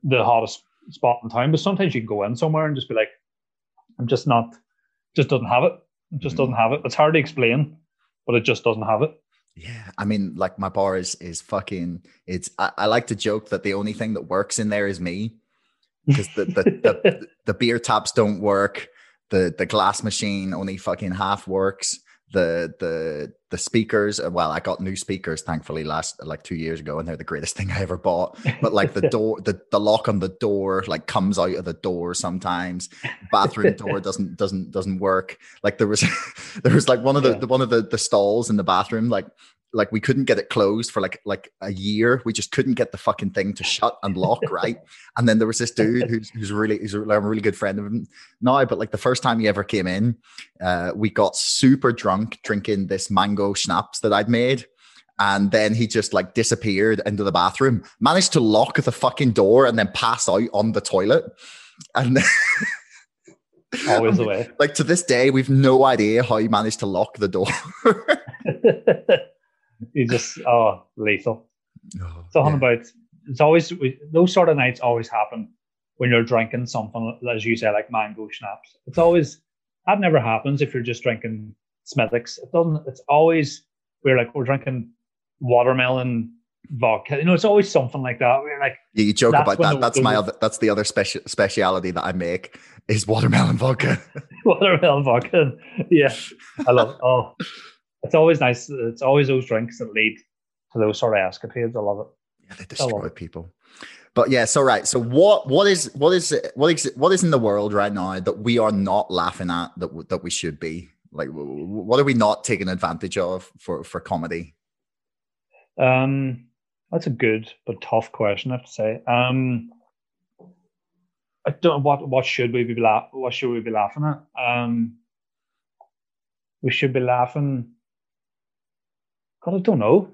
the hottest spot in town. But sometimes you can go in somewhere and just be like, I'm just not, just doesn't have it. It just mm doesn't have it. It's hard to explain, but it just doesn't have it. Yeah, I mean, like my bar is is fucking. It's I, I like to joke that the only thing that works in there is me because the the, the [LAUGHS] the beer taps don't work. The the glass machine only fucking half works. The the the speakers, uh, well, I got new speakers thankfully last like two years ago, and they're the greatest [LAUGHS] thing I ever bought. But like the [LAUGHS] door, the, the lock on the door like comes out of the door sometimes. Bathroom door doesn't doesn't doesn't work. Like there was [LAUGHS] there was like one of the, yeah. the one of the the stalls in the bathroom like like we couldn't get it closed for like like a year. We just couldn't get the fucking thing to shut and lock [LAUGHS] right. and then there was this dude who's, who's really who's a, I'm a really good friend of him now. But like the first time he ever came in, uh, we got super drunk drinking this mango schnapps that I'd made. And then he just like disappeared into the bathroom, managed to lock the fucking door and then pass out on the toilet. And [LAUGHS] always the way. Like to this day, we've no idea how he managed to lock the door. [LAUGHS] [LAUGHS] you just oh lethal. Oh, it's yeah. about. It's always those sort of nights always happen when you're drinking something as you say like mango schnapps. It's always that never happens if you're just drinking Smithwick's. It doesn't. It's always we're like we're drinking watermelon vodka. You know, it's always something like that. We're like yeah, you joke about that. The, that's the, my other. That's the other special speciality that I make is watermelon vodka. [LAUGHS] watermelon vodka. [LAUGHS] Yeah, I love. It. Oh, it's always nice. It's always those drinks that lead to those sort of escapades. I love it. Yeah, they destroy people. But yeah, so right. So what what is what is what is what is in the world right now that we are not laughing at that that we should be? Like, what are we not taking advantage of for for comedy? Um, that's a good but tough question. I have to say. Um, I don't. What what should we be la- What should we be laughing at? Um, we should be laughing God, I don't know.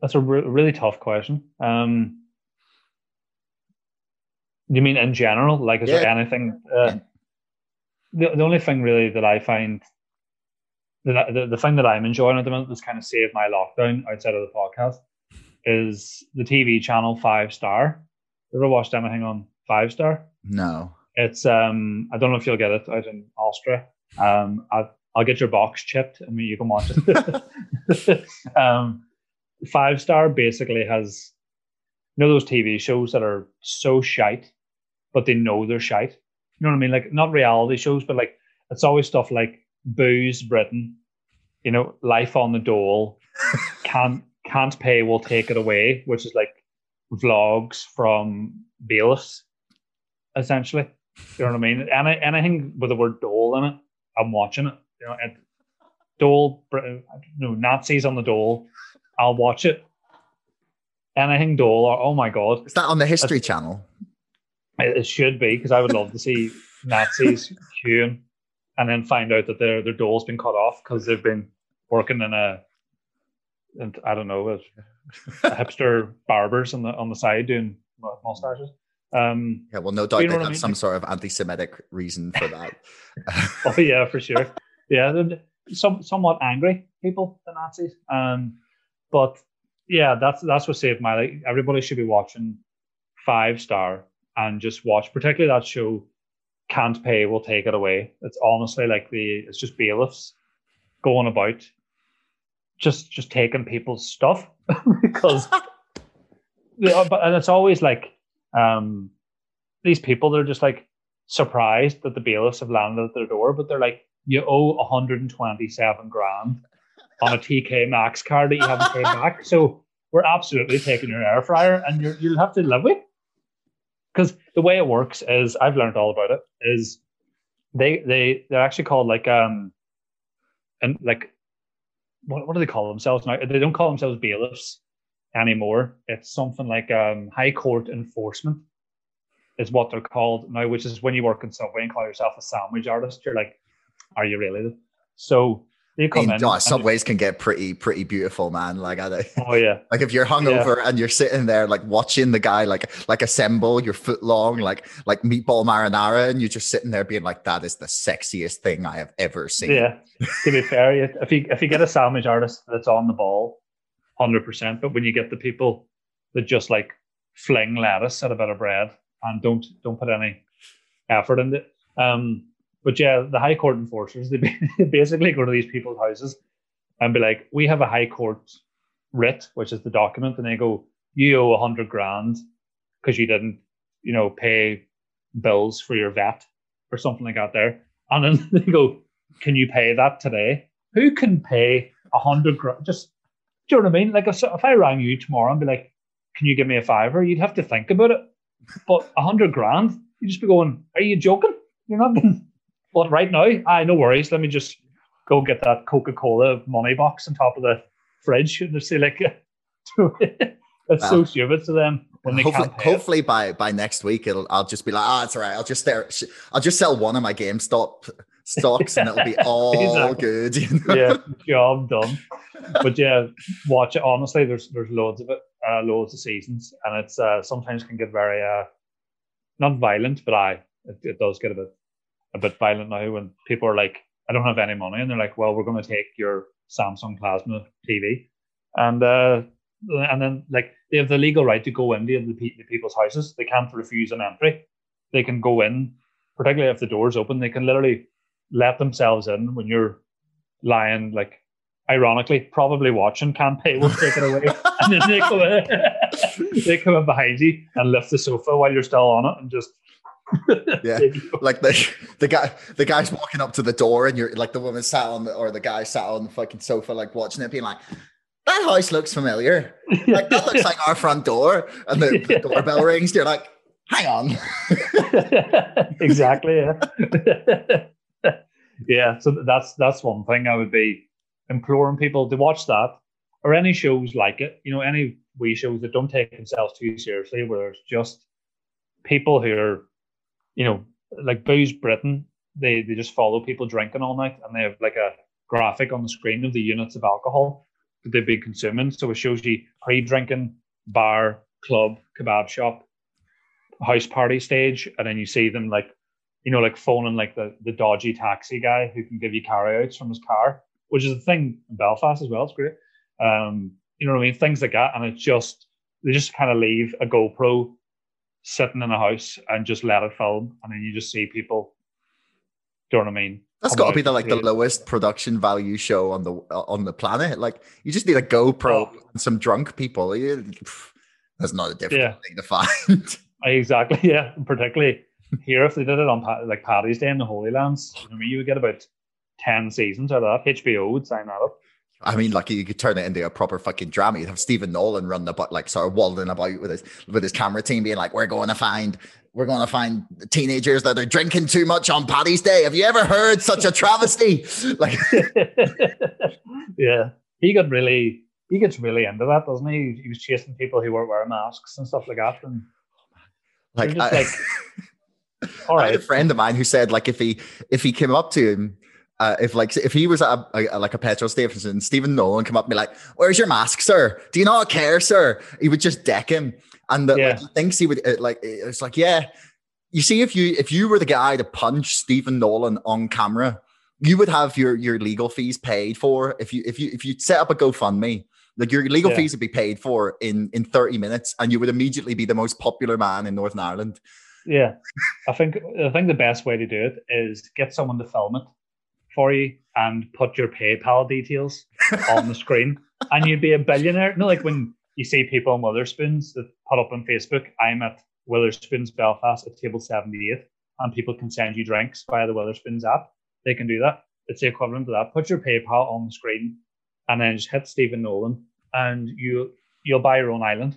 That's a re- really tough question. Um, you mean in general? Like, is yeah. there anything? Uh, the the only thing really that I find the, the the thing that I'm enjoying at the moment that's kind of saved my lockdown outside of the podcast is the TV channel Five Star. Ever watched anything on Five Star? No. It's um I don't know if you'll get it out in Austria. Um I I'll get your box chipped. I mean, you can watch it. [LAUGHS] [LAUGHS] um, Five Star basically has, you know, those TV shows that are so shite, but they know they're shite. You know what I mean? Like not reality shows, but like it's always stuff like Booze Britain, you know, Life on the Dole, [LAUGHS] can't can't pay, will take it away, which is like vlogs from bailiffs, essentially. You know what I mean? Any, anything with the word dole in it, I'm watching it you know, at Dole, know, Nazis on the Dole, I'll watch it. Anything Dole, or, oh my god, is that on the History Channel? It should be because I would love to see [LAUGHS] Nazis queuing and then find out that their their dole's been cut off because they've been working in a, and I don't know, a, a hipster [LAUGHS] barbers on the on the side doing mustaches. Um, yeah, well, no doubt they have I mean? some sort of anti-Semitic reason for that. [LAUGHS] oh yeah, for sure yeah, some somewhat angry people, the Nazis. Um, but yeah, that's that's what saved my life. Everybody should be watching Five Star and just watch, particularly that show. Can't pay, will take it away. It's honestly like the it's just bailiffs going about, just just taking people's stuff [LAUGHS] because, [LAUGHS] but and it's always like um these people they're just like surprised that the bailiffs have landed at their door, but they're like, you owe 127 grand on a TK Maxx card that you haven't paid [LAUGHS] back. So we're absolutely taking your air fryer and you will have to live with. Because the way it works is, I've learned all about it, is they they they're actually called like um and like what what do they call themselves now? They don't call themselves bailiffs anymore. It's something like um high court enforcement is what they're called now, which is when you work in Subway and call yourself a sandwich artist, you're like, are you really? So they come I mean, in. Oh, subways can get pretty, pretty beautiful, man. Like, I, oh yeah. [LAUGHS] Like if you're hungover yeah. and you're sitting there, like watching the guy, like, like assemble your foot long, like, like meatball marinara, and you're just sitting there being like, that is the sexiest thing I have ever seen. Yeah. to be fair, if you if you get a sandwich artist that's on the ball, hundred percent. But when you get the people that just like fling lettuce at a bit of bread and don't don't put any effort into it. Um, but yeah, the high court enforcers they [LAUGHS] basically go to these people's houses and be like, "We have a high court writ, which is the document," and they go, "You owe a hundred grand because you didn't, you know, pay bills for your vet or something like that." There, and then [LAUGHS] they go, "Can you pay that today? Who can pay a hundred grand? Just do you know what I mean? Like if, if I rang you tomorrow and be like, "Can you give me a fiver?" You'd have to think about it but a hundred grand, you'd just be going, are you joking? You're not [LAUGHS] but right now, I no worries. Let me just go get that Coca Cola money box on top of the fridge and just say like, [LAUGHS] it's well, so stupid to them when they hopefully, can't. hopefully by by next week, it'll I'll just be like, ah, oh, it's all right. I'll just there. I'll just sell one of my GameStop stocks and it'll be [LAUGHS] all exactly. good. You know? Yeah, job done. But yeah, watch it. Honestly, there's there's loads of it uh, loads of seasons, and it's uh, sometimes can get very uh, not violent, but I it, it, does get a bit a bit violent now when people are like, I don't have any money, and they're like, well, we're going to take your Samsung Plasma TV, and uh, and then like they have the legal right to go into the, the people's houses. They can't refuse an entry. They can go in, particularly if the door's open. They can literally let themselves in when you're lying like ironically, probably watching Can't pay will take it away. [LAUGHS] and then they come, in, [LAUGHS] they come in behind you and lift the sofa while you're still on it and just yeah, [LAUGHS] like the the guy the guy's walking up to the door and you're like the woman sat on the, or the guy sat on the fucking sofa like watching it, being like, "That house looks familiar. [LAUGHS] Like that looks like our front door." And the, the doorbell rings. You're like, "Hang on." [LAUGHS] exactly. Yeah. yeah. So that's that's one thing I would be imploring people to watch that or any shows like it. You know, any wee shows that don't take themselves too seriously, where there's just people who are, you know, like Booze Britain. They they just follow people drinking all night, and they have like a graphic on the screen of the units of alcohol that they've been consuming. So it shows you pre-drinking, bar, club, kebab shop, house party stage, and then you see them like, you know, like phoning like the the dodgy taxi guy who can give you carryouts from his car which is a thing in Belfast as well. It's great. Um, you know what I mean? Things like that. And it's just, they just kind of leave a GoPro sitting in a house and just let it film. And then you just see people, do you know what I mean? That's got to be the like the lowest production value show on the on the planet. Like you just need a GoPro oh. and some drunk people. That's not a difficult yeah. thing to find. [LAUGHS] exactly. [LAUGHS] Yeah. particularly here, if they did it on like Paddy's Day in the Holy Lands, I mean, you would get about 10 seasons out of that. HBO would sign that up. I mean, like you could turn it into a proper fucking drama. You'd have Stephen Nolan run the but like sort of walding about with his with his camera team, being like, "We're going to find, we're going to find teenagers that are drinking too much on Paddy's Day. Have you ever heard such a travesty?" [LAUGHS] like, [LAUGHS] yeah, he got really, he gets really into that, doesn't he? He was chasing people who weren't wearing masks and stuff like that, and like, I, like [LAUGHS] all right. I had a friend of mine who said like if he if he came up to him uh, if like if he was at a, a, like a petrol station and Stephen Nolan come up and be like, "Where's your mask, sir? Do you not care, sir?" He would just deck him, and the, yeah. like, he thinks he would uh, like. It's like, yeah, you see, if you if you were the guy to punch Stephen Nolan on camera, you would have your your legal fees paid for. If you if you if you set up a GoFundMe, like your legal yeah. fees would be paid for in in thirty minutes, and you would immediately be the most popular man in Northern Ireland. Yeah, I think I think the best way to do it is get someone to film it for you and put your PayPal details on the screen, and you'd be a billionaire. You No, like when you see people on Wetherspoons that put up on Facebook, I'm at Wetherspoons Belfast at table 78, and people can send you drinks via the Wetherspoons app. They can do that. It's the equivalent to that. Put your PayPal on the screen, and then just hit Stephen Nolan, and you you'll buy your own island.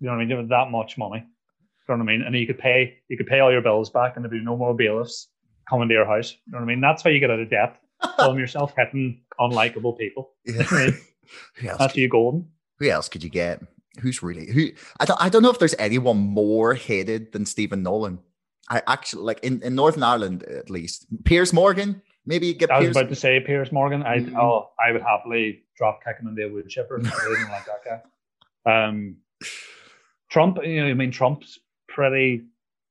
You know what I mean? With that much money. You know what I mean? And you could pay you could pay all your bills back, and there'd be no more bailiffs coming to your house. You know what I mean? That's how you get out of debt. [LAUGHS] Film yourself hitting unlikable people. [LAUGHS] Yeah. I mean, [LAUGHS] who else? That's Could, you golden. who else could you get? Who's really who? I don't. I don't know if there's anyone more hated than Stephen Nolan. I actually like in, in Northern Ireland at least. Piers Morgan. Maybe get I was Piers. about to say Piers Morgan. I Mhm. oh I would happily drop kick him into a wood chipper. I don't like that guy. Um, Trump, you know, I mean Trump's pretty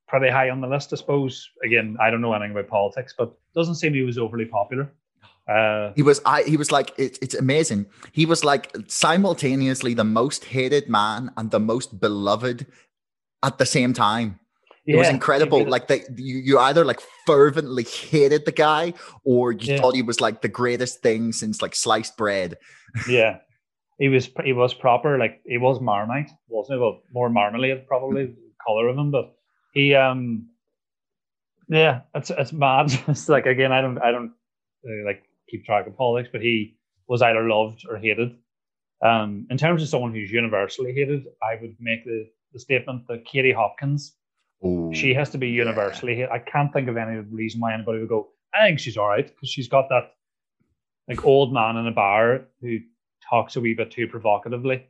pretty high on the list, I suppose. Again, I don't know anything about politics, but doesn't seem he was overly popular. Uh, He was I he was like it, it's amazing. He was like simultaneously the most hated man and the most beloved at the same time. It was incredible. Like they you, you either like fervently hated the guy or you Yeah. thought he was like the greatest thing since like sliced bread. [LAUGHS] yeah, he was he was proper. Like he was Marmite, wasn't he? Well, more marmalade probably the color of him, but he um yeah, it's it's mad. [LAUGHS] it's like again, I don't I don't uh, like keep track of politics, but he was either loved or hated. Um, in terms of someone who's universally hated, I would make the, the statement that Katie Hopkins, Oh, she has to be universally hated. I can't think of any reason why anybody would go, I think she's all right because she's got that like old man in a bar who talks a wee bit too provocatively,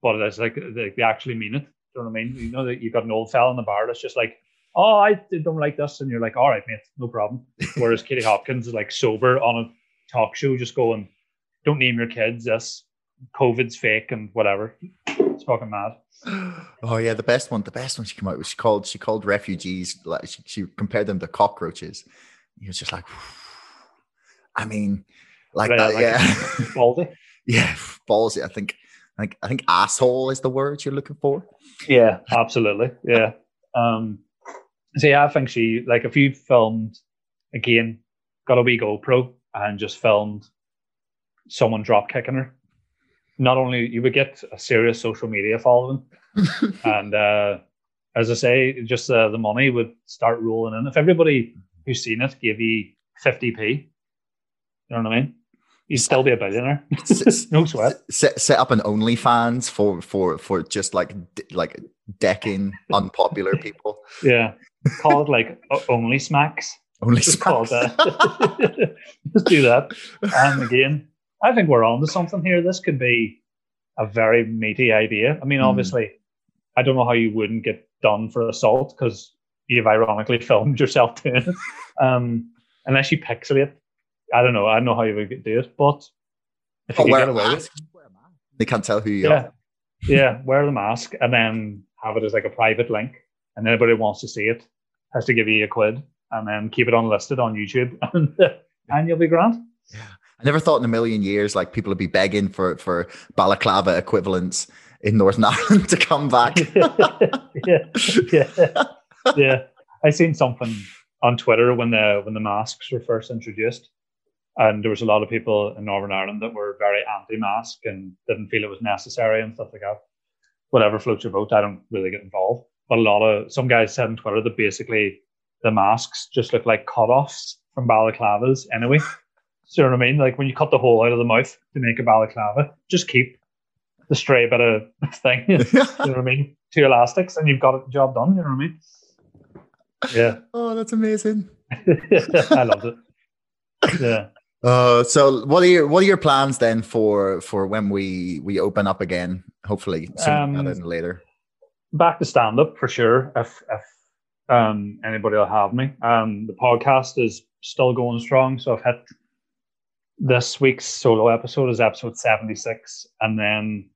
but it's like they, they actually mean it. Do you know what I mean? You know that you've got an old fella in the bar that's just like, oh, I don't like this, and you're like, all right, mate, no problem. [LAUGHS] Whereas Katie Hopkins is like sober on a talk show, just going, don't name your kids this, COVID's fake and whatever. It's fucking mad. Oh yeah, the best one. The best one she came out with. She called. She called refugees. Like she, she compared them to cockroaches. He was just like, I mean, like Right, that. like- yeah, [LAUGHS] Baldy. yeah, ballsy. I think. I think. I think asshole is the word you're looking for. Yeah, absolutely. Yeah. Um so yeah, I think she like if you filmed again, got a wee GoPro and just filmed someone drop kicking her. Not only you would get a serious social media following, [LAUGHS] and uh, as I say, just uh, the money would start rolling in. If everybody who's seen it gave you fifty p, you know what I mean? You'd still be a billionaire. [LAUGHS] No sweat. set, set up an OnlyFans for for for just like like decking unpopular people. Yeah, call it like only smacks. Only just it that. [LAUGHS] just do that. And again, I think we're on to something here. This could be a very meaty idea. I mean, Mm. obviously, I don't know how you wouldn't get done for assault because you've ironically [LAUGHS] filmed yourself doing it. Um, unless you pixel it. I don't know. I don't know how you would do it, but if you Oh, wear get a away with it, mask. Wear a mask. They can't tell who you yeah, are. yeah, wear the mask and then have it as like a private link, and anybody who wants to see it has to give you a quid, and then keep it unlisted on YouTube, [LAUGHS] and, and you'll be grand. I never thought in a million years like people would be begging for for balaclava equivalents in Northern [LAUGHS] Ireland to come back. [LAUGHS] yeah, yeah, yeah. I seen something on Twitter when the when the masks were first introduced, and there was a lot of people in Northern Ireland that were very anti-mask and didn't feel it was necessary and stuff like that. Whatever floats your boat, I don't really get involved. But a lot of some guys said on Twitter that basically the masks just look like cut-offs from balaclavas anyway. So you know what I mean? Like when you cut the hole out of the mouth to make a balaclava, just keep the stray bit of [LAUGHS] thing. you [LAUGHS] know what I mean? Two elastics and you've got the job done. You know what I mean? Yeah. oh, that's amazing. [LAUGHS] I loved it. Yeah. Uh, so what are your what are your plans then for for when we we open up again? Hopefully sooner Um, than later. Back to stand up for sure. If if um anybody will have me. Um the podcast is still going strong. So I've hit this week's solo episode is episode 76. And then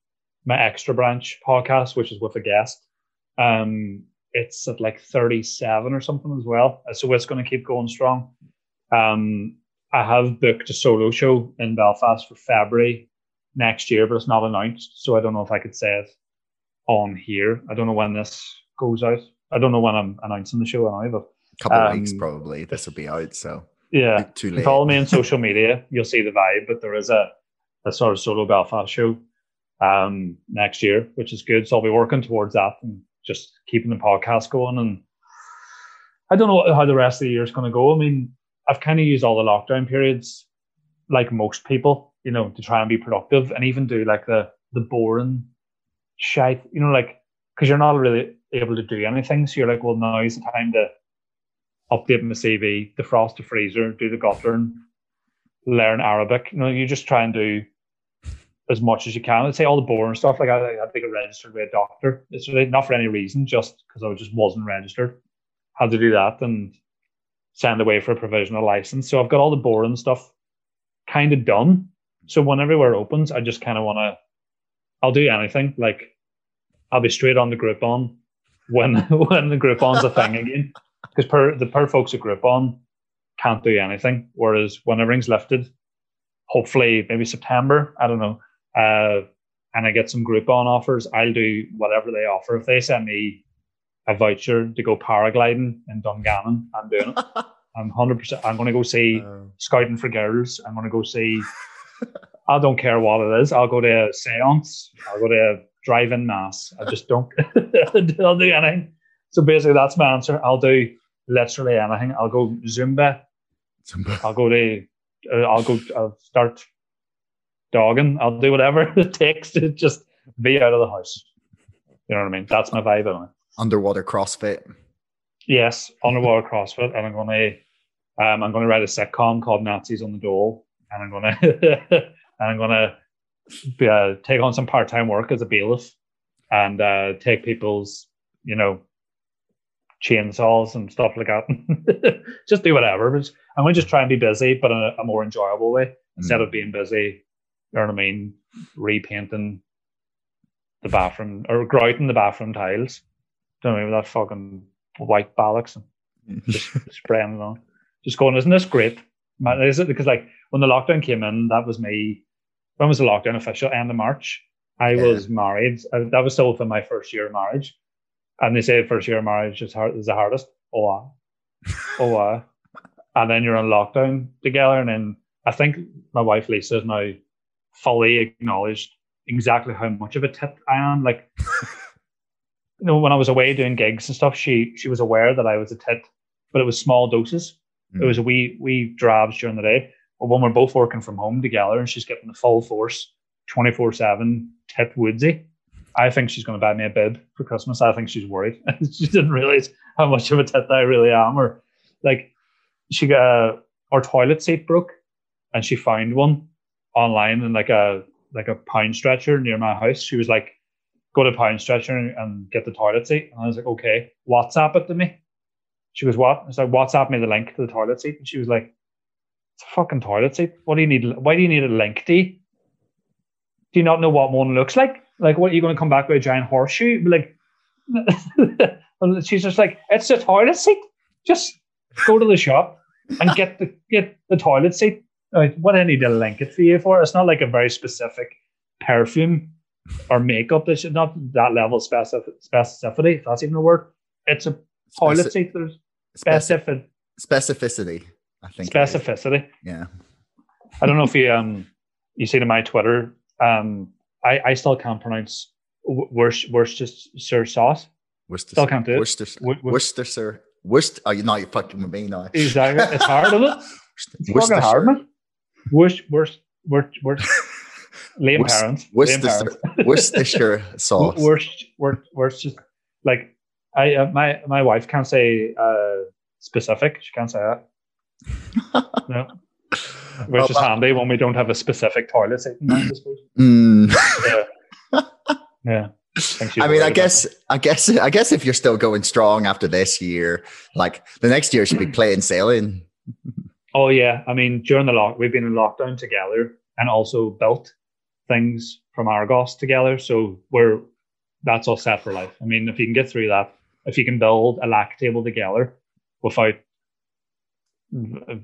my extra branch podcast, which is with a guest. Um it's at like 37 or something as well. So it's gonna keep going strong. Um I have booked a solo show in Belfast for February next year, but it's not announced. So I don't know if I could say it on here. I don't know when this goes out. I don't know when I'm announcing the show but a couple of weeks um, probably this will be out. So yeah. too late. follow me on social media, you'll see the vibe, but there is a, a sort of solo Belfast show um, next year, which is good. So I'll be working towards that and just keeping the podcast going. And I don't know how the rest of the year is going to go. I mean, I've kind of used all the lockdown periods, like most people, you know, to try and be productive and even do like the the boring shite, you know, like because you're not really able to do anything. So you're like, well, now is the time to update my CV, defrost the freezer, do the guttering, learn Arabic. You know, you just try and do as much as you can. Let's say all the boring stuff. Like I, I to get registered with a doctor. It's really not for any reason, just because I just wasn't registered. Had to do that and send away for a provisional license. So I've got all the boring stuff kind of done. So when everywhere opens, I just kind of want to. I'll do anything. Like I'll be straight on the Groupon when [LAUGHS] when the Groupon's a thing again. Because per the per folks at Groupon can't do anything, whereas when everything's lifted, hopefully maybe September, I don't know, uh, and I get some Groupon offers, I'll do whatever they offer. If they send me a voucher to go paragliding in Dungannon, I'm doing it. [LAUGHS] I'm hundred percent. I'm going to go see uh, Scouting for Girls. I'm going to go see. I don't care what it is. I'll go to a séance. I'll go to a drive-in mass. I just don't. [LAUGHS] I'll do anything. So basically, that's my answer. I'll do literally anything. I'll go Zumba. Zumba. I'll go to. Uh, I'll go. I'll start dogging. I'll do whatever [LAUGHS] it takes to just be out of the house. You know what I mean? That's my vibe. Underwater CrossFit. Yes, underwater CrossFit, and I'm gonna um, I'm gonna write a sitcom called Nazis on the Dole, and I'm gonna [LAUGHS] and I'm gonna be, uh, take on some part time work as a bailiff, and uh, take people's you know chainsaws and stuff like that. [LAUGHS] just do whatever. But I'm gonna just try and be busy, but in a, a more enjoyable way instead mm. of being busy. You know what I mean? Repainting the bathroom or grouting the bathroom tiles. Don't know that fucking white bollocks and mm. just spraying it on. Just going, isn't this great? Man, is it because like when the lockdown came in, that was me. When was the lockdown official? End of March. I yeah. was married. I, that was still within my first year of marriage, and they say first year of marriage is hard is the hardest. Oh, wow. [LAUGHS] oh, wow. and then you're on lockdown together, and then I think my wife Lisa has now fully acknowledged exactly how much of a tit I am. Like you know, when I was away doing gigs and stuff, she she was aware that I was a tit, but it was small doses. Mm. It was a wee wee drabs during the day. But when we're both working from home together and she's getting the full force, twenty four seven tit woodsy, I think she's going to buy me a bib for Christmas. I think she's worried. [LAUGHS] she didn't realize how much of a tit I really am. Or like she got a, our toilet seat broke, and she found one online in like a like a pound stretcher near my house. She was like, go to Pound Stretcher and, and, get the toilet seat. And I was like, okay, WhatsApp it to me. She was what? I was like, WhatsApp me the link to the toilet seat. And she was like, it's a fucking toilet seat. What do you need? Why do you need a link to? Do you not know what one looks like? Like, what are you going to come back with a giant horseshoe? Like, [LAUGHS] and she's just like, it's a toilet seat. Just go to the shop and get the get the toilet seat. Like, what do I need to link it for you for? It's not like a very specific perfume or makeup. This is not that level of specific, specificity, if that's even a word. It's a toilet Speci- seat. There's specific specificity. I think specificity. Yeah. I don't know if you um you see to my Twitter um I I still can't pronounce Worcestershire sauce. Worcester, still can't do it. Worcester, Worcestershire. Worcester. Oh, you're not. You're fucking with me now. Exactly. It's hard, isn't it? [LAUGHS] It's fucking hard, man. Worcester, Worcester, Worcester. Liam Worst, parents. [LAUGHS] Worcestershire, Worcestershire sauce. Worst, worst, worst. Just like I, uh, my my wife can't say uh, specific. She can't say that. [LAUGHS] no. Which oh, is handy when we don't have a specific toilet seat. I suppose. [CLEARS THROAT] Mm. Yeah. [LAUGHS] yeah. I mean, I guess, I guess, I guess if you're still going strong after this year, like the next year should be [CLEARS THROAT] plain sailing. Oh yeah, I mean, during the lock, we've been in lockdown together and also built things from Argos together. So we're that's all set for life. I mean, if you can get through that, if you can build a lack table together without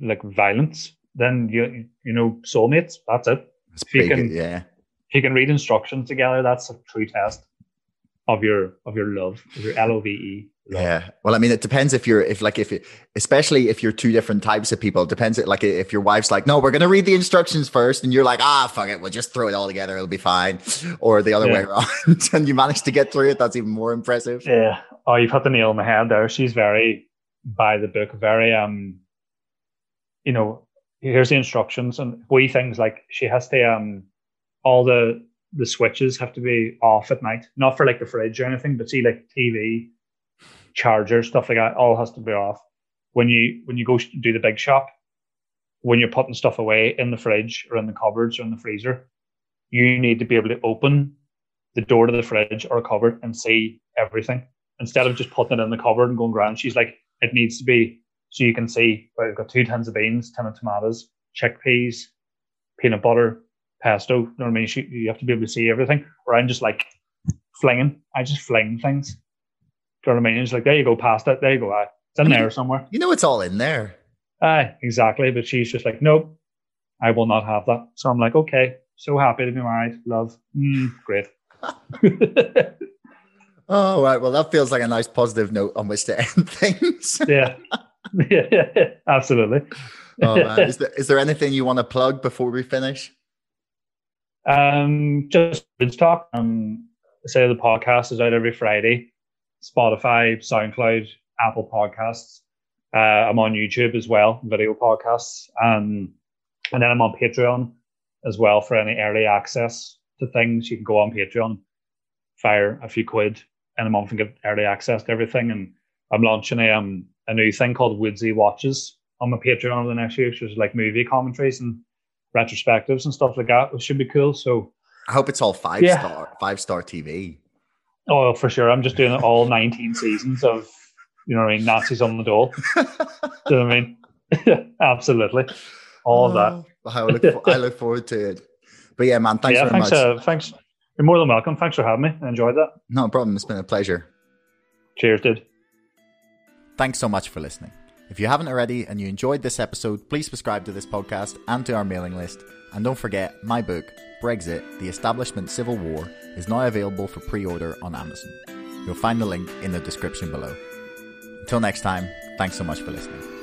like violence, then you you know soulmates. That's it. if you can, yeah. If you can read instructions together, that's a true test of your of your love, of your L O V E. Yeah. Well, I mean, it depends if you're if like if it, especially if you're two different types of people. It depends. Like if your wife's like, no, we're gonna read the instructions first, and you're like, ah, fuck it, we'll just throw it all together, it'll be fine, or the other yeah. way around, [LAUGHS] and you manage to get through it. That's even more impressive. Yeah. Oh, you've hit the nail on the head there. She's very by the book, very um, you know, here's the instructions and wee things like she has to um, all the the switches have to be off at night, not for like the fridge or anything, but see like TV, charger, stuff like that, all has to be off. when you when you go do the big shop, when you're putting stuff away in the fridge or in the cupboards or in the freezer, you need to be able to open the door to the fridge or cupboard and see everything instead of just putting it in the cupboard and going around. She's like, it needs to be so you can see. Well, we've got two tins of beans, tin of tomatoes, chickpeas, peanut butter, pesto. You know what I mean? She, you have to be able to see everything. Or I'm just like flinging. I just fling things. Do you know what I mean? It's like, there you go, past it. There you go. It's in there somewhere. You know, it's all in there. Aye, exactly. But she's just like, nope, I will not have that. So I'm like, okay, so happy to be married. Love. Mm, great. [LAUGHS] oh, right. Well, that feels like a nice positive note on which to end [LAUGHS] things. [LAUGHS] yeah. yeah. Absolutely. oh, man. Is, there, is there anything you want to plug before we finish? Um, just Talk. Um, say the podcast is out every Friday. Spotify, SoundCloud, Apple Podcasts. Uh, I'm on YouTube as well, video podcasts. Um, and then I'm on Patreon as well for any early access to things. You can go on Patreon, fire a few quid in a month and get early access to everything. And I'm launching a, um, a new thing called Woodsy Watches on my Patreon over the next year, which is like movie commentaries and retrospectives and stuff like that, which should be cool. So I hope it's all five yeah. star, five star TV. Oh, for sure. I'm just doing all 19 seasons of you know what I mean? Nazis on the door. [LAUGHS] Do you know what I mean? [LAUGHS] Absolutely. All of that. Oh, I look, for, I look forward to it. But yeah, man, thanks yeah, very thanks, much. Uh, thanks. You're more than welcome. Thanks for having me. I enjoyed that. No problem. It's been a pleasure. Cheers, dude. Thanks so much for listening. If you haven't already and you enjoyed this episode, please subscribe to this podcast and to our mailing list. And don't forget, my book, Brexit The Establishment Civil War, is now available for pre order on Amazon. You'll find the link in the description below. Until next time, thanks so much for listening.